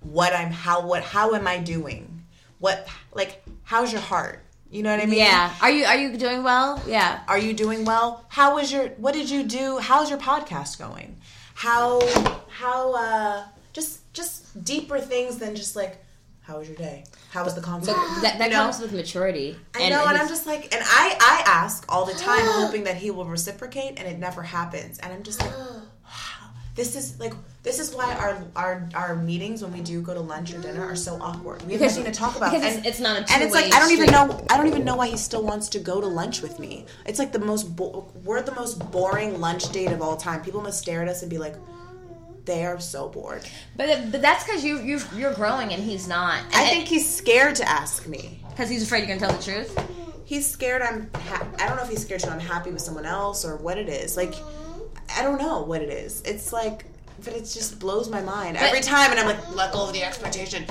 Speaker 3: what I'm how what how am I doing, what like how's your heart. You know what I mean?
Speaker 2: yeah. Are you are you doing well? Yeah.
Speaker 3: Are you doing well? How was your what did you do? How's your podcast going? How how uh just just deeper things than just like How was your day? How was the concert?
Speaker 2: That, that
Speaker 3: You know?
Speaker 2: comes with maturity.
Speaker 3: I know, and I'm just like, and I I ask all the time, hoping that he will reciprocate, and it never happens. And I'm just like, wow, this is like this is why our our our meetings when we do go to lunch or dinner are so awkward. We have
Speaker 2: Because-
Speaker 3: nothing to talk about,
Speaker 2: because it's-
Speaker 3: and
Speaker 2: it's not a
Speaker 3: and it's like I don't even know I don't even know why he still wants to go to lunch with me. It's like the most bo- we're the most boring lunch date of all time. People must stare at us and be like, they are so bored.
Speaker 2: But but that's because you you you're growing and he's not.
Speaker 3: I think he's scared to ask me.
Speaker 2: because he's afraid you're gonna tell the truth.
Speaker 3: he's scared I'm ha- I don't know if he's scared that I'm happy with someone else or what it is. Like I don't know what it is. It's like but it just blows my mind every time and I'm like let go of the expectation.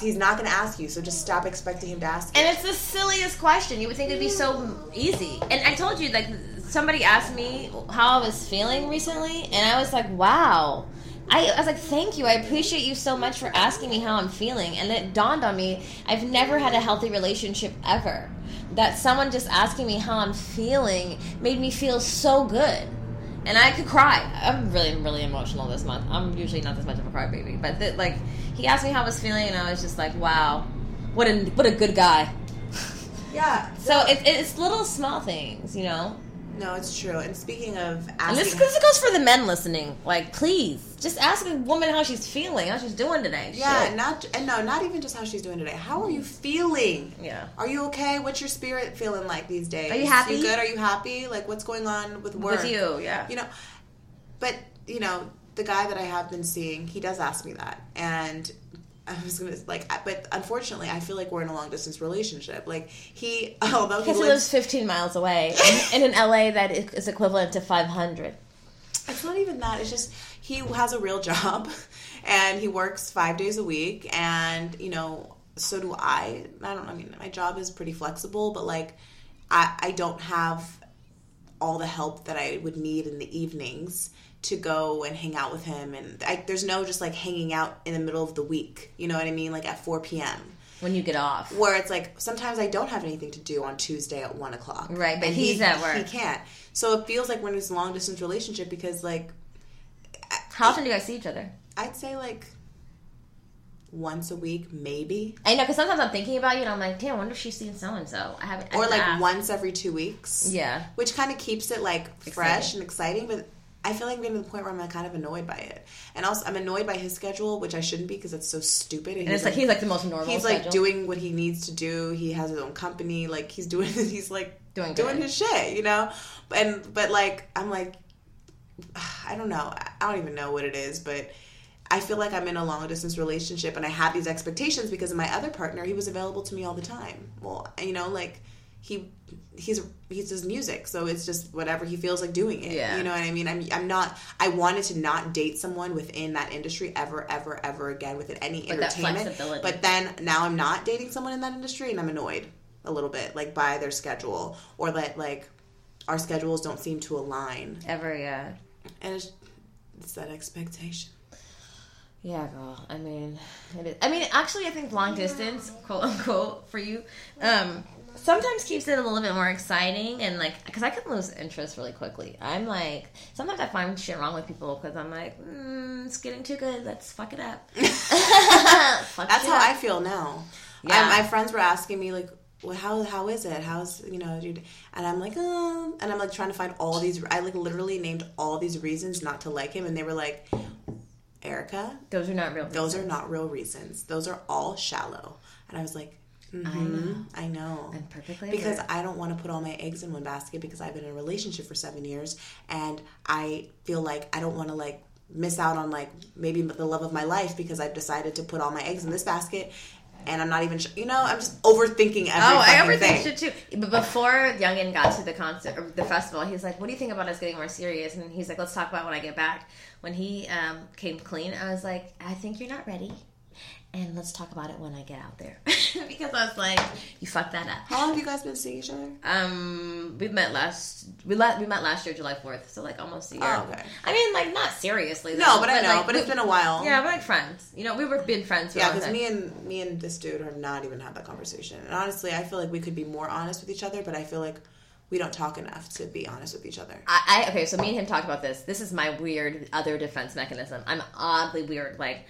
Speaker 3: He's not going to ask you, so just stop expecting him to ask.
Speaker 2: And
Speaker 3: you.
Speaker 2: it's the silliest question. You would think it'd be so easy. And I told you, like, somebody asked me how I was feeling recently, and I was like, wow. I, I was like, thank you. I appreciate you so much for asking me how I'm feeling. And it dawned on me, I've never had a healthy relationship ever. That someone just asking me how I'm feeling made me feel so good. And I could cry. I'm really, really emotional this month. I'm usually not this much of a crybaby, but th- like he asked me how I was feeling, and I was just like, "Wow, what a what a good guy."
Speaker 3: yeah.
Speaker 2: So it, it's little small things, you know.
Speaker 3: No, it's true. And speaking of
Speaker 2: And
Speaker 3: asking
Speaker 2: this, this goes for the men listening. Like, please, just ask a woman how she's feeling, how she's doing today.
Speaker 3: Yeah,
Speaker 2: Shit.
Speaker 3: not and no, not even just how she's doing today. How are you feeling?
Speaker 2: Yeah.
Speaker 3: Are you okay? What's your spirit feeling like these days?
Speaker 2: Are you happy?
Speaker 3: You good? Are you happy? Like what's going on with work?
Speaker 2: with you, yeah.
Speaker 3: You know, but you know, the guy that I have been seeing, he does ask me that, and I was gonna like, but unfortunately, I feel like we're in a long distance relationship. Like he, although he
Speaker 2: Because he
Speaker 3: lives,
Speaker 2: lives 15 miles away in, in an LA that is equivalent to 500.
Speaker 3: it's not even that. It's just he has a real job, and he works five days a week, and you know, so do I. I don't. I mean, my job is pretty flexible, but like, I I don't have all the help that I would need in the evenings to go and hang out with him. And I, there's no just like hanging out in the middle of the week. You know what I mean? Like at 4 p.m.
Speaker 2: When you get off.
Speaker 3: Where it's like sometimes I don't have anything to do on Tuesday at one o'clock.
Speaker 2: Right, but he's
Speaker 3: he,
Speaker 2: at work.
Speaker 3: He can't. So it feels like we're in this long distance relationship because like
Speaker 2: How often do you guys see each other?
Speaker 3: I'd say like once a week, maybe,
Speaker 2: I know, because sometimes I'm thinking about you and I'm like, damn, I wonder if she's seen so and so. I haven't.
Speaker 3: Or like
Speaker 2: asked.
Speaker 3: once every two weeks.
Speaker 2: Yeah.
Speaker 3: which kind of keeps it like fresh
Speaker 2: Exciting.
Speaker 3: and exciting. But I feel like I'm getting to the point where I'm like, kind of annoyed by it, and also I'm annoyed by his schedule, which I shouldn't be because it's so stupid.
Speaker 2: And it's like he's like the most normal.
Speaker 3: he's like
Speaker 2: schedule.
Speaker 3: doing what he needs to do. He has his own company. Like he's doing he's like
Speaker 2: Doing
Speaker 3: doing
Speaker 2: good.
Speaker 3: his shit, you know. And but like I'm like I don't know. I don't even know what it is, but I feel like I'm in a long distance relationship and I have these expectations because of my other partner. He was available to me all the time. Well, you know, like he he's he's does music, so it's just whatever he feels like doing it.
Speaker 2: Yeah.
Speaker 3: You know what I mean? I'm I'm not. I wanted to not date someone within that industry ever, ever, ever again within any entertainment. But then now I'm not dating someone in that industry, and I'm annoyed a little bit, like by their schedule or that like our schedules don't seem to align,
Speaker 2: ever. Yeah.
Speaker 3: and it's, it's that expectation.
Speaker 2: Yeah, girl. I mean, it is. I mean, actually, I think long distance, quote unquote, for you, um, sometimes keeps it a little bit more exciting and like, because I can lose interest really quickly. I'm like, sometimes I find shit wrong with people because I'm like, mm, it's getting too good. Let's fuck it up. Fuck
Speaker 3: That's
Speaker 2: it
Speaker 3: how
Speaker 2: up.
Speaker 3: I feel now.
Speaker 2: Yeah.
Speaker 3: I, my friends were asking me like, well, how how is it? How's you know, dude? And I'm like, um, and I'm like trying to find all these. I like literally named all these reasons not to like him, and they were like, Erica,
Speaker 2: Those are not real.
Speaker 3: those are not real reasons. Those are all shallow. And I was like, mhm, I know.
Speaker 2: I'm perfectly
Speaker 3: because
Speaker 2: aware.
Speaker 3: I don't want to put all my eggs in one basket because I've been in a relationship for seven years and I feel like I don't want to like miss out on like maybe the love of my life because I've decided to put all my eggs in this basket and I'm not even sh- you know I'm just overthinking everything.
Speaker 2: Oh, I overthink
Speaker 3: thing.
Speaker 2: shit too. But before Youngin got to the concert the festival, he's like, "What do you think about us getting more serious?" And he's like, "Let's talk about when I get back." When he um, came clean, I was like, "I think you're not ready." And let's talk about it when I get out there, because I was like, "You fucked that up."
Speaker 3: How long have you guys been seeing each other?
Speaker 2: Um, we met last we let we met last year, July fourth, so like almost a year.
Speaker 3: Oh, okay.
Speaker 2: I mean, like not seriously.
Speaker 3: No,
Speaker 2: though,
Speaker 3: but I know,
Speaker 2: like,
Speaker 3: but it's
Speaker 2: we-
Speaker 3: been a while.
Speaker 2: Yeah, we're like friends. You know, we were been friends. For
Speaker 3: Yeah, because me and me and this dude have not even had that conversation. And honestly, I feel like we could be more honest with each other, but I feel like we don't talk enough to be honest with each other.
Speaker 2: I, I okay, so me and him talked about this. This is my weird other defense mechanism. I'm oddly weird. Like,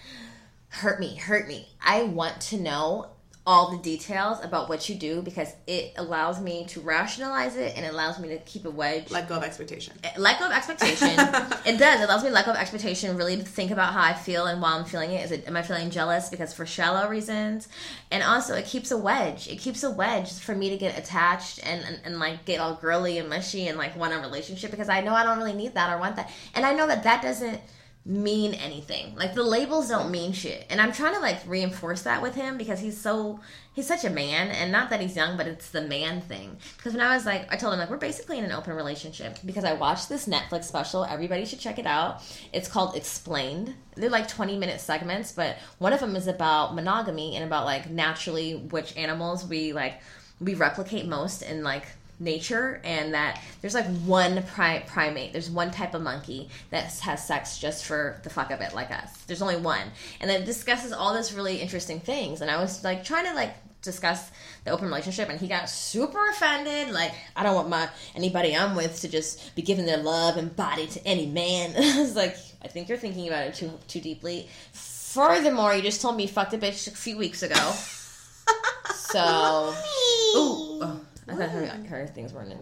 Speaker 2: hurt me, hurt me. I want to know all the details about what you do because it allows me to rationalize it and it allows me to keep a wedge.
Speaker 3: Let go of expectation.
Speaker 2: Eh, let go of expectation. it does. It allows me to let go of expectation, really to think about how I feel and while I'm feeling it. Is it am I feeling jealous because for shallow reasons? And also it keeps a wedge. It keeps a wedge for me to get attached and, and, and like get all girly and mushy and like want a relationship because I know I don't really need that or want that. And I know that that doesn't mean anything. Like the labels don't mean shit. And I'm trying to like reinforce that with him because he's so he's such a man and not that he's young, but it's the man thing. Because when I was like I told him like we're basically in an open relationship because I watched this Netflix special. Everybody should check it out. It's called Explained. They're like 20 minute segments, but one of them is about monogamy and about like naturally which animals we like we replicate most in like nature and that there's like one pri- primate. There's one type of monkey that has sex just for the fuck of it like us. There's only one. And it discusses all this really interesting things. And i was like trying to like discuss the open relationship and he got super offended like i don't want my anybody i'm with to just be giving their love and body to any man. I was like i think you're thinking about it too too deeply. Furthermore you just told me you fucked a bitch a few weeks ago. So ooh, oh, I thought her, her things weren't in.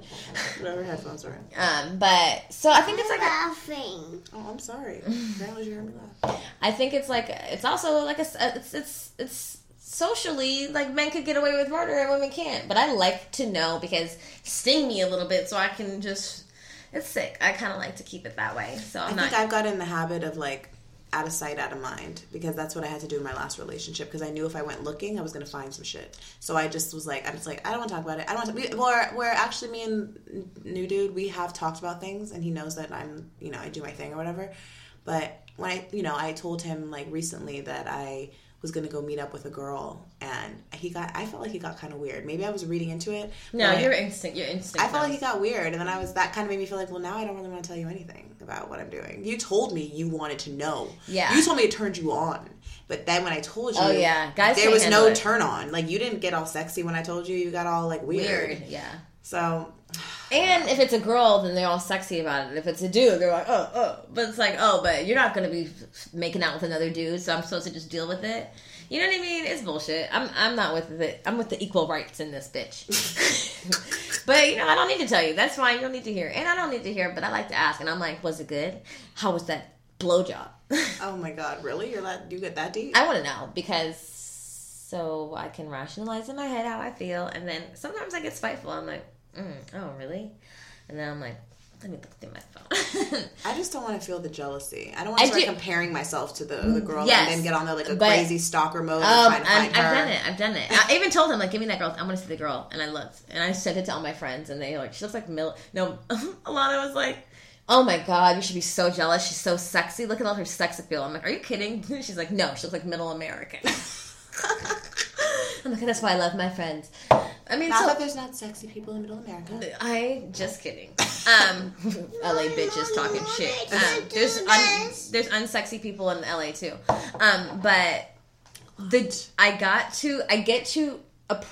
Speaker 3: Whatever headphones are in.
Speaker 2: Um, but so I think it's like a,
Speaker 4: laughing.
Speaker 3: Oh, I'm sorry. Apparently you heard me laugh.
Speaker 2: I think it's like it's also like a it's it's it's socially like men could get away with murder and women can't. But I like to know because sting me a little bit so I can just it's sick. I kind of like to keep it that way. So I'm
Speaker 3: I
Speaker 2: not.
Speaker 3: think I've got in the habit of like out of sight, out of mind because that's what I had to do in my last relationship because I knew if I went looking, I was to find some shit. So I just was like, I'm just like, I don't want to talk about it. I don't want to. We, we're actually, me and new dude, we have talked about things and he knows that I'm, you know, I do my thing or whatever. But when I, you know, I told him like recently that I was going to go meet up with a girl and he got, I felt like he got kind of weird. Maybe I was reading into it.
Speaker 2: no, your instinct. Your instinct.
Speaker 3: I felt like he got weird, and then I was that kind of made me feel like, well, now I don't really want to tell you anything about what I'm doing. You told me you wanted to know.
Speaker 2: Yeah.
Speaker 3: You told me it turned you on, but then when I told oh, you,
Speaker 2: Oh, yeah. Guys
Speaker 3: there was no
Speaker 2: it.
Speaker 3: turn on. Like you didn't get all sexy when I told you. You got all like weird.
Speaker 2: weird. Yeah.
Speaker 3: So
Speaker 2: And if it's a girl, then they're all sexy about it. If it's a dude, they're like, oh, oh. But it's like, oh, but you're not gonna be making out with another dude, so I'm supposed to just deal with it. You know what I mean? It's bullshit. I'm I'm not with it. I'm with the equal rights in this bitch. but you know, I don't need to tell you. That's fine. You don't need to hear, and I don't need to hear. But I like to ask, and I'm like, was it good? How was that blowjob?
Speaker 3: oh my god, really? You're that you get that deep?
Speaker 2: I want to know because so I can rationalize in my head how I feel, and then sometimes I get spiteful. I'm like, mm, oh really? And then I'm like, let me look through my phone.
Speaker 3: I just don't want to feel the jealousy. I don't want
Speaker 2: I
Speaker 3: to start
Speaker 2: do-
Speaker 3: comparing myself to the the girl
Speaker 2: Yes,
Speaker 3: and then get on there like a
Speaker 2: but-
Speaker 3: crazy stalker mode
Speaker 2: Um,
Speaker 3: and trying to
Speaker 2: I'm,
Speaker 3: find
Speaker 2: I've done it. I've done it. I even told him like, give me that girl. I want to see the girl, and I looked, and I sent it to all my friends, and they like, she looks like Mil. No, Alana was like, oh my god, you should be so jealous. She's so sexy. Look at all her sex appeal. I'm like, are you kidding? She's like, no, she looks like Middle American. I'm like, that's why I love my friends. I mean,
Speaker 3: Not
Speaker 2: so
Speaker 3: that there's not sexy people in Middle America.
Speaker 2: I just kidding. Um, LA bitches talking shit. Um, there's un, there's unsexy people in LA too. Um, but the I got to I get to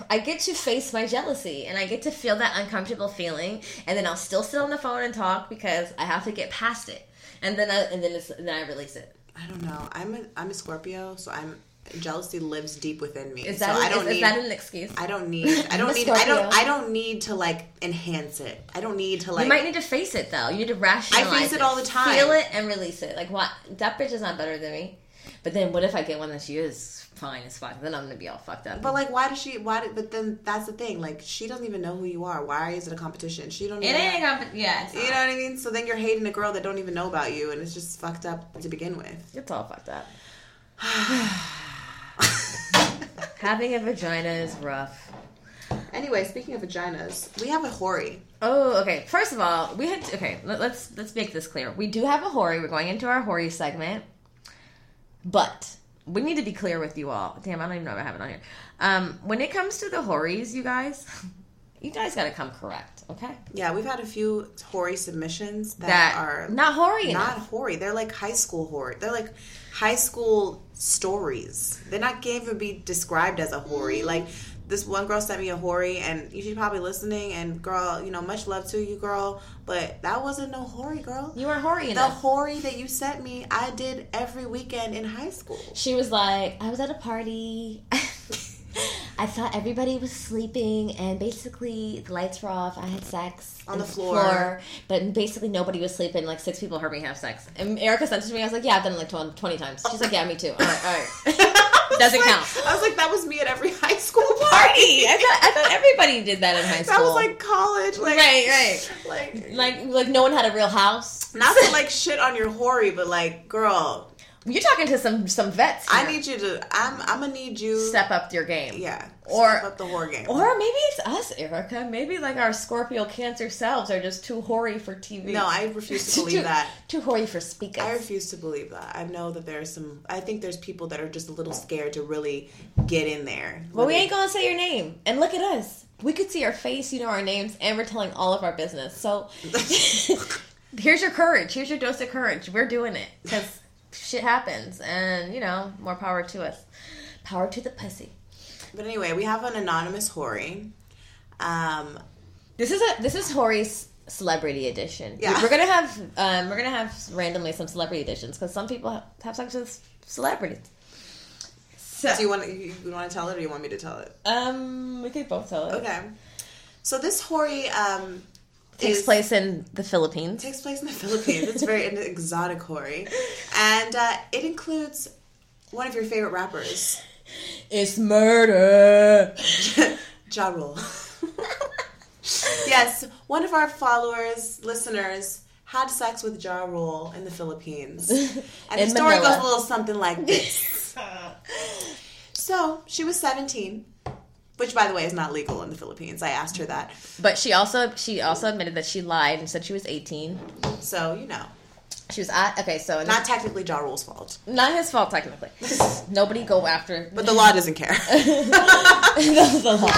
Speaker 2: I get to face my jealousy and I get to feel that uncomfortable feeling, and then I'll still sit on the phone and talk because I have to get past it, and then I, and then it's, and then I release it.
Speaker 3: I don't know. I'm a I'm a Scorpio, so I'm jealousy lives deep within me.
Speaker 2: Is
Speaker 3: so
Speaker 2: that
Speaker 3: I don't
Speaker 2: is
Speaker 3: need
Speaker 2: that an excuse?
Speaker 3: I don't need I don't need I don't I don't need to like enhance it. I don't need to like
Speaker 2: you might need to face it though. You need to rationalize.
Speaker 3: I face it all the time.
Speaker 2: Feel it and release it. Like what? That bitch is not better than me. But then what if I get one that she is fine as fuck? Then I'm gonna be all fucked up.
Speaker 3: But like, why does she? Why? Did, but then that's the thing. Like, she doesn't even know who you are. Why is it a competition? She don't.
Speaker 2: it ain't a comp- Yeah,
Speaker 3: You know what I mean? So then you're hating a girl that don't even know about you, and it's just fucked up to begin with.
Speaker 2: it's all fucked up. Having a vagina is rough.
Speaker 3: Anyway, speaking of vaginas, we have a hori.
Speaker 2: Oh, okay. First of all, we had okay. Let, let's let's make this clear. We do have a hori. We're going into our hori segment, but we need to be clear with you all. Damn, I don't even know if I have it on here. Um, when it comes to the horis, you guys, you guys got to come correct, okay?
Speaker 3: Yeah, we've had a few hori submissions that,
Speaker 2: That
Speaker 3: are
Speaker 2: not hori
Speaker 3: not
Speaker 2: enough.
Speaker 3: hori. They're like high school hori. They're like high school stories. They're not going to be described as a hori. Mm. Like this one girl sent me a hori, and she's probably listening. And girl, you know, much love to you, girl. But that wasn't no hori, girl.
Speaker 2: You weren't hoary
Speaker 3: The
Speaker 2: enough.
Speaker 3: hori that you sent me, I did every weekend in high school.
Speaker 2: She was like, I was at a party. I thought everybody was sleeping, and basically the lights were off. I had sex
Speaker 3: On the floor.
Speaker 2: but basically nobody was sleeping. Like six people heard me have sex. And Erica sent it to me. I was like, Yeah, I've done it like 20, 20 times. She's like, Yeah, me too. All right, all right. Doesn't
Speaker 3: Like,
Speaker 2: count.
Speaker 3: I was like, that was me at every high school
Speaker 2: Party. I thought I thought everybody did that in high school.
Speaker 3: that was like college. Like,
Speaker 2: right, right.
Speaker 3: Like,
Speaker 2: Like like no one had a real house.
Speaker 3: not to like shit on your hori, but like, girl,
Speaker 2: You're talking to some some vets.
Speaker 3: I need you to. I'm. I'm gonna need you.
Speaker 2: step up your game.
Speaker 3: Yeah.
Speaker 2: Or-
Speaker 3: step up the whore game.
Speaker 2: Or maybe it's us, Erica. Maybe like our Scorpio Cancer selves are just too hoary for TV.
Speaker 3: no, I refuse to believe
Speaker 2: too,
Speaker 3: that.
Speaker 2: Too hoary for speakers.
Speaker 3: I refuse to believe that. I know that there's some. I think there's people that are just a little scared to really get in there.
Speaker 2: Well, we ain't gonna say your name. And look at us. We could see our face, you know our names, and we're telling all of our business. So here's your courage. Here's your dose of courage. We're doing it because shit happens, and you know, more power to us. Power to the pussy.
Speaker 3: But anyway, we have an anonymous hori. Um,
Speaker 2: This is a this is Hori's celebrity edition.
Speaker 3: Yeah.
Speaker 2: we're gonna have um, we're gonna have randomly some celebrity editions because some people have, have sex with celebrities. So,
Speaker 3: do you want to, you, you want to tell it, or do you want me to tell it?
Speaker 2: um, we could both tell it.
Speaker 3: Okay. So this hori um,
Speaker 2: Takes
Speaker 3: is-
Speaker 2: place in the Philippines.
Speaker 3: takes place in the Philippines. It's very an exotic hori, and uh, it includes one of your favorite rappers,
Speaker 2: It's murder.
Speaker 3: Ja Rule. yes, one of our followers, listeners, had sex with Ja Rule in the Philippines. And
Speaker 2: In
Speaker 3: the story
Speaker 2: Manila.
Speaker 3: goes a little something like this. so, she was 17, which, by the way, is not legal in the Philippines. I asked her that.
Speaker 2: But she also she also admitted that she lied and said she was 18.
Speaker 3: So, you know,
Speaker 2: She was at okay, so
Speaker 3: not technically Ja Rule's fault.
Speaker 2: not his fault technically. Nobody go after.
Speaker 3: But the law doesn't care.
Speaker 2: the law.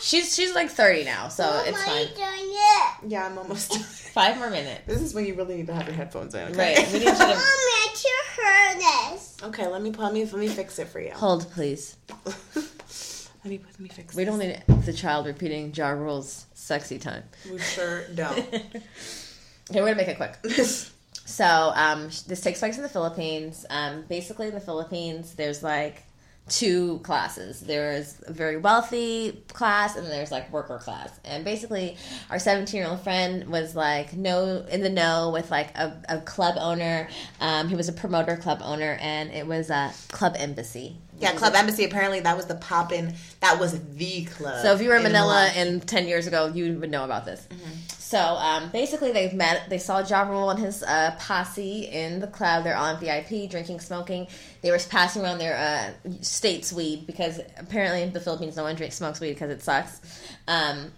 Speaker 2: She's she's like 30 now, so it's fine.
Speaker 4: doing it?
Speaker 3: yeah, I'm almost done.
Speaker 2: Five more minutes.
Speaker 3: This is when you really need to have your headphones in. Okay?
Speaker 2: Right. We need you to
Speaker 4: Mommy, I to hear this.
Speaker 3: Okay, let me let me let me fix it for you.
Speaker 2: hold, please.
Speaker 3: Let me let me fix.
Speaker 2: We
Speaker 3: this.
Speaker 2: don't need the child repeating Ja Rule's sexy time.
Speaker 3: We sure don't.
Speaker 2: Okay, we're gonna make it quick. So, um, this takes place in the Philippines. Um, basically, in the Philippines, there's like two classes. There's a very wealthy class, and then there's like worker class. And basically, our 17 year old friend was like no in the know with like a, a club owner. Um, he was a promoter club owner, and it was a club embassy.
Speaker 3: Yeah, Club Embassy. Apparently, that was the poppin'. That was the club.
Speaker 2: So if you were in Manila and ten years ago, you would know about this. So um, basically, they met. They saw Ja Rule and his uh, posse in the club. They're on VIP, drinking, smoking. They were passing around their uh, state's weed because apparently in the Philippines no one drinks smokes weed because it sucks. Um,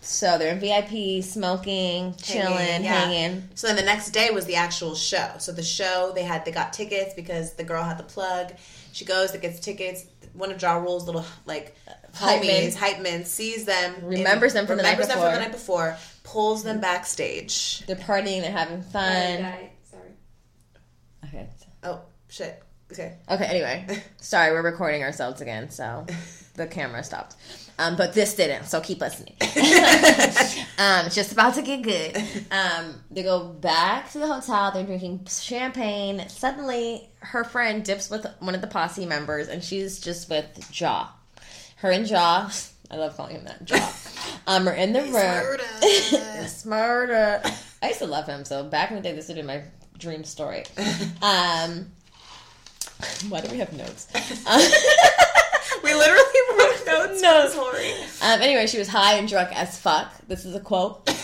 Speaker 2: so they're in VIP, smoking, chilling,
Speaker 3: yeah.
Speaker 2: hanging.
Speaker 3: So then the next day was the actual show. So the show they had they got tickets because the girl had the plug. She goes, that gets tickets. One of Ja Rule's little like
Speaker 2: Hype
Speaker 3: homies,
Speaker 2: men.
Speaker 3: hype men, sees them,
Speaker 2: Remembers them from the night
Speaker 3: remembers them
Speaker 2: before.
Speaker 3: from the night before, pulls them backstage.
Speaker 2: They're partying. They're having fun.
Speaker 5: Sorry.
Speaker 2: Okay.
Speaker 3: Oh shit. Okay.
Speaker 2: Okay, anyway. Sorry, we're recording ourselves again, so the camera stopped. Um, but this didn't, so keep listening. um, it's just about to get good. Um, they go back to the hotel, they're drinking champagne. Suddenly, her friend dips with one of the posse members, and she's just with Jaw. Her and Jaw, I love calling him that, Jaw, um, are in the room.
Speaker 3: Smurda.
Speaker 2: Smarter. I used to love him, so back in the day, this would be my dream story. Um, why do we have notes? Um,
Speaker 3: we literally wrote notes.
Speaker 2: No.
Speaker 3: Sorry.
Speaker 2: um, anyway, she was high and drunk as fuck. This is a quote.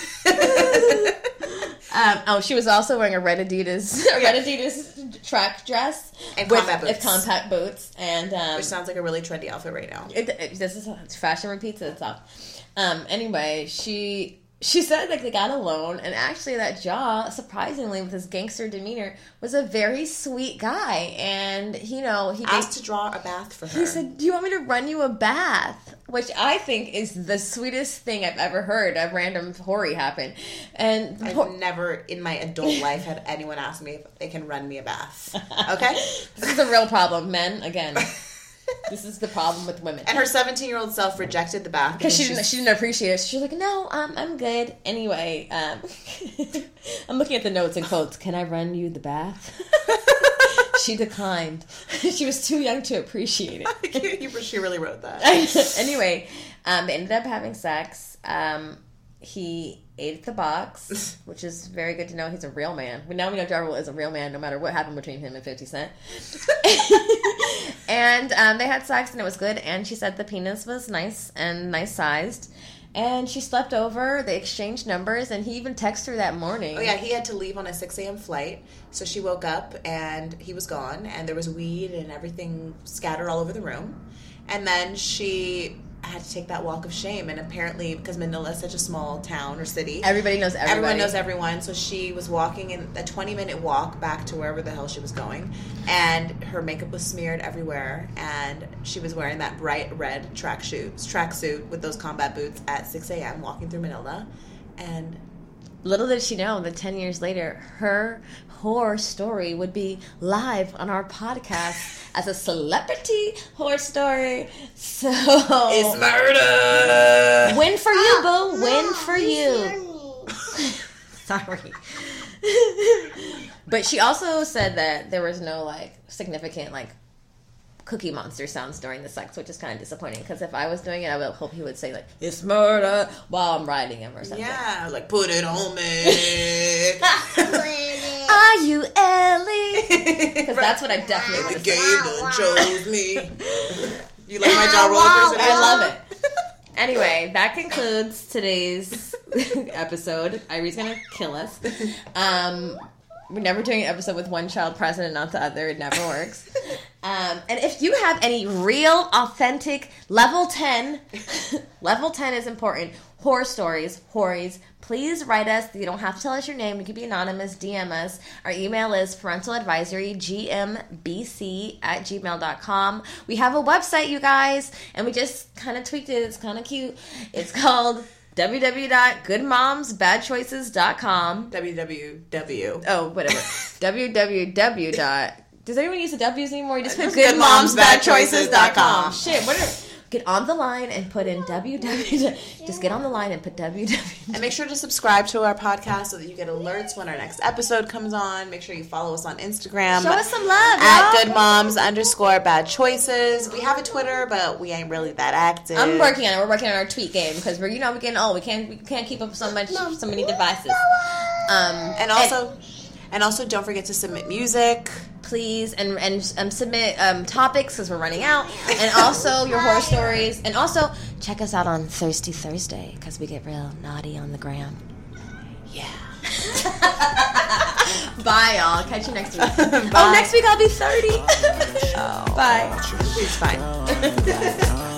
Speaker 2: Um, oh, she was also wearing a red Adidas, a red Adidas track dress
Speaker 3: And
Speaker 2: with,
Speaker 3: combat boots.
Speaker 2: compact boots, and um,
Speaker 3: Which sounds like a really trendy outfit right now.
Speaker 2: it, it- this is fashion repeats itself. Um, anyway, she she said like they got a loan, and actually that jaw, surprisingly with his gangster demeanor, was a very sweet guy, and you know he
Speaker 3: Asked to draw a bath for her.
Speaker 2: he said, "Do you want me to run you a bath?" Which I think is the sweetest thing I've ever heard. A random hoary happen, and
Speaker 3: I've never in my adult life had anyone ask me if they can run me a bath. Okay?
Speaker 2: this is a real problem. Men, again, this is the problem with women.
Speaker 3: And her 17 year old self rejected the bath
Speaker 2: because she didn't, she didn't appreciate it. So she was like, "No, um, I'm good." Anyway, um, I'm looking at the notes and quotes. Can I run you the bath? she declined. she was too young to appreciate it.
Speaker 3: You- she really wrote that.
Speaker 2: anyway, um, they ended up having sex. Um, he ate at the box, which is very good to know. He's a real man. We now we know Ja Rule is a real man, no matter what happened between him and Fifty Cent. and um, they had sex, and it was good. And she said the penis was nice and nice sized. And she slept over. They exchanged numbers, and he even texted her that morning.
Speaker 3: Oh yeah, he had to leave on a 6 a.m. flight. So she woke up and he was gone, and there was weed and everything scattered all over the room. And then she had to take that walk of shame, and apparently because Manila is such a small town or city,
Speaker 2: Everybody knows everybody.
Speaker 3: everyone knows everyone. So she was walking in a 20 minute walk back to wherever the hell she was going, and her makeup was smeared everywhere, and she was wearing that bright red tracksuit tracksuit with those combat boots at 6 a.m. walking through Manila, and
Speaker 2: Little did she know that 10 years later, her horror story would be live on our podcast as a celebrity horror story. So,
Speaker 3: it's murder.
Speaker 2: win for you, ah, boo. Win for you. Sorry. but she also said that there was no like significant like cookie monster sounds during the sex, which is kind of disappointing because if I was doing it, I would hope he would say like "it's murder" while I'm riding him or something.
Speaker 3: Yeah, like put it on me.
Speaker 2: Are you Ellie? Because that's what I definitely want
Speaker 3: the
Speaker 2: to
Speaker 3: game
Speaker 2: say.
Speaker 3: done chose me. You like my jaw roller person?
Speaker 2: I love it. Anyway, that concludes today's episode. Irie's gonna kill us. Um, we're never doing an episode with one child present and not the other. It never works. Um, and if you have any real, authentic level ten, level ten is important. Horror stories, horries. Please write us. You don't have to tell us your name. You can be anonymous. DM us. Our email is parental advisory gmbc at gmail.com. We have a website, you guys, and we just kind of tweaked it. It's kind of cute. It's called www.goodmomsbadchoices.com.
Speaker 3: www.
Speaker 2: Oh, whatever. www. Does anyone use the W's anymore? You just uh, put
Speaker 3: Just
Speaker 2: goodmomsbadchoices.com.
Speaker 3: goodmomsbadchoices.com.
Speaker 2: Shit, what are, get on the line and put in www. Just get on the line and put www.
Speaker 3: And make sure to subscribe to our podcast so that you get alerts when our next episode comes on. Make sure you follow us on Instagram.
Speaker 2: Show us some love,
Speaker 3: At
Speaker 2: y'all.
Speaker 3: good moms underscore bad choices. We have a Twitter, but we ain't really that active.
Speaker 2: I'm working on it. We're working on our tweet game because we're you know we're getting old. We can't we can't keep up so much so many devices. Um,
Speaker 3: And also, and also, don't forget to submit music.
Speaker 2: please and and um, submit um, topics because we're running out, and also your horror stories, and also check us out on Thirsty Thursday because we get real naughty on the gram.
Speaker 3: Yeah.
Speaker 2: Bye, y'all. Catch you next week. Oh, next week I'll be thirty. Bye.
Speaker 3: It's fine.
Speaker 1: Bye.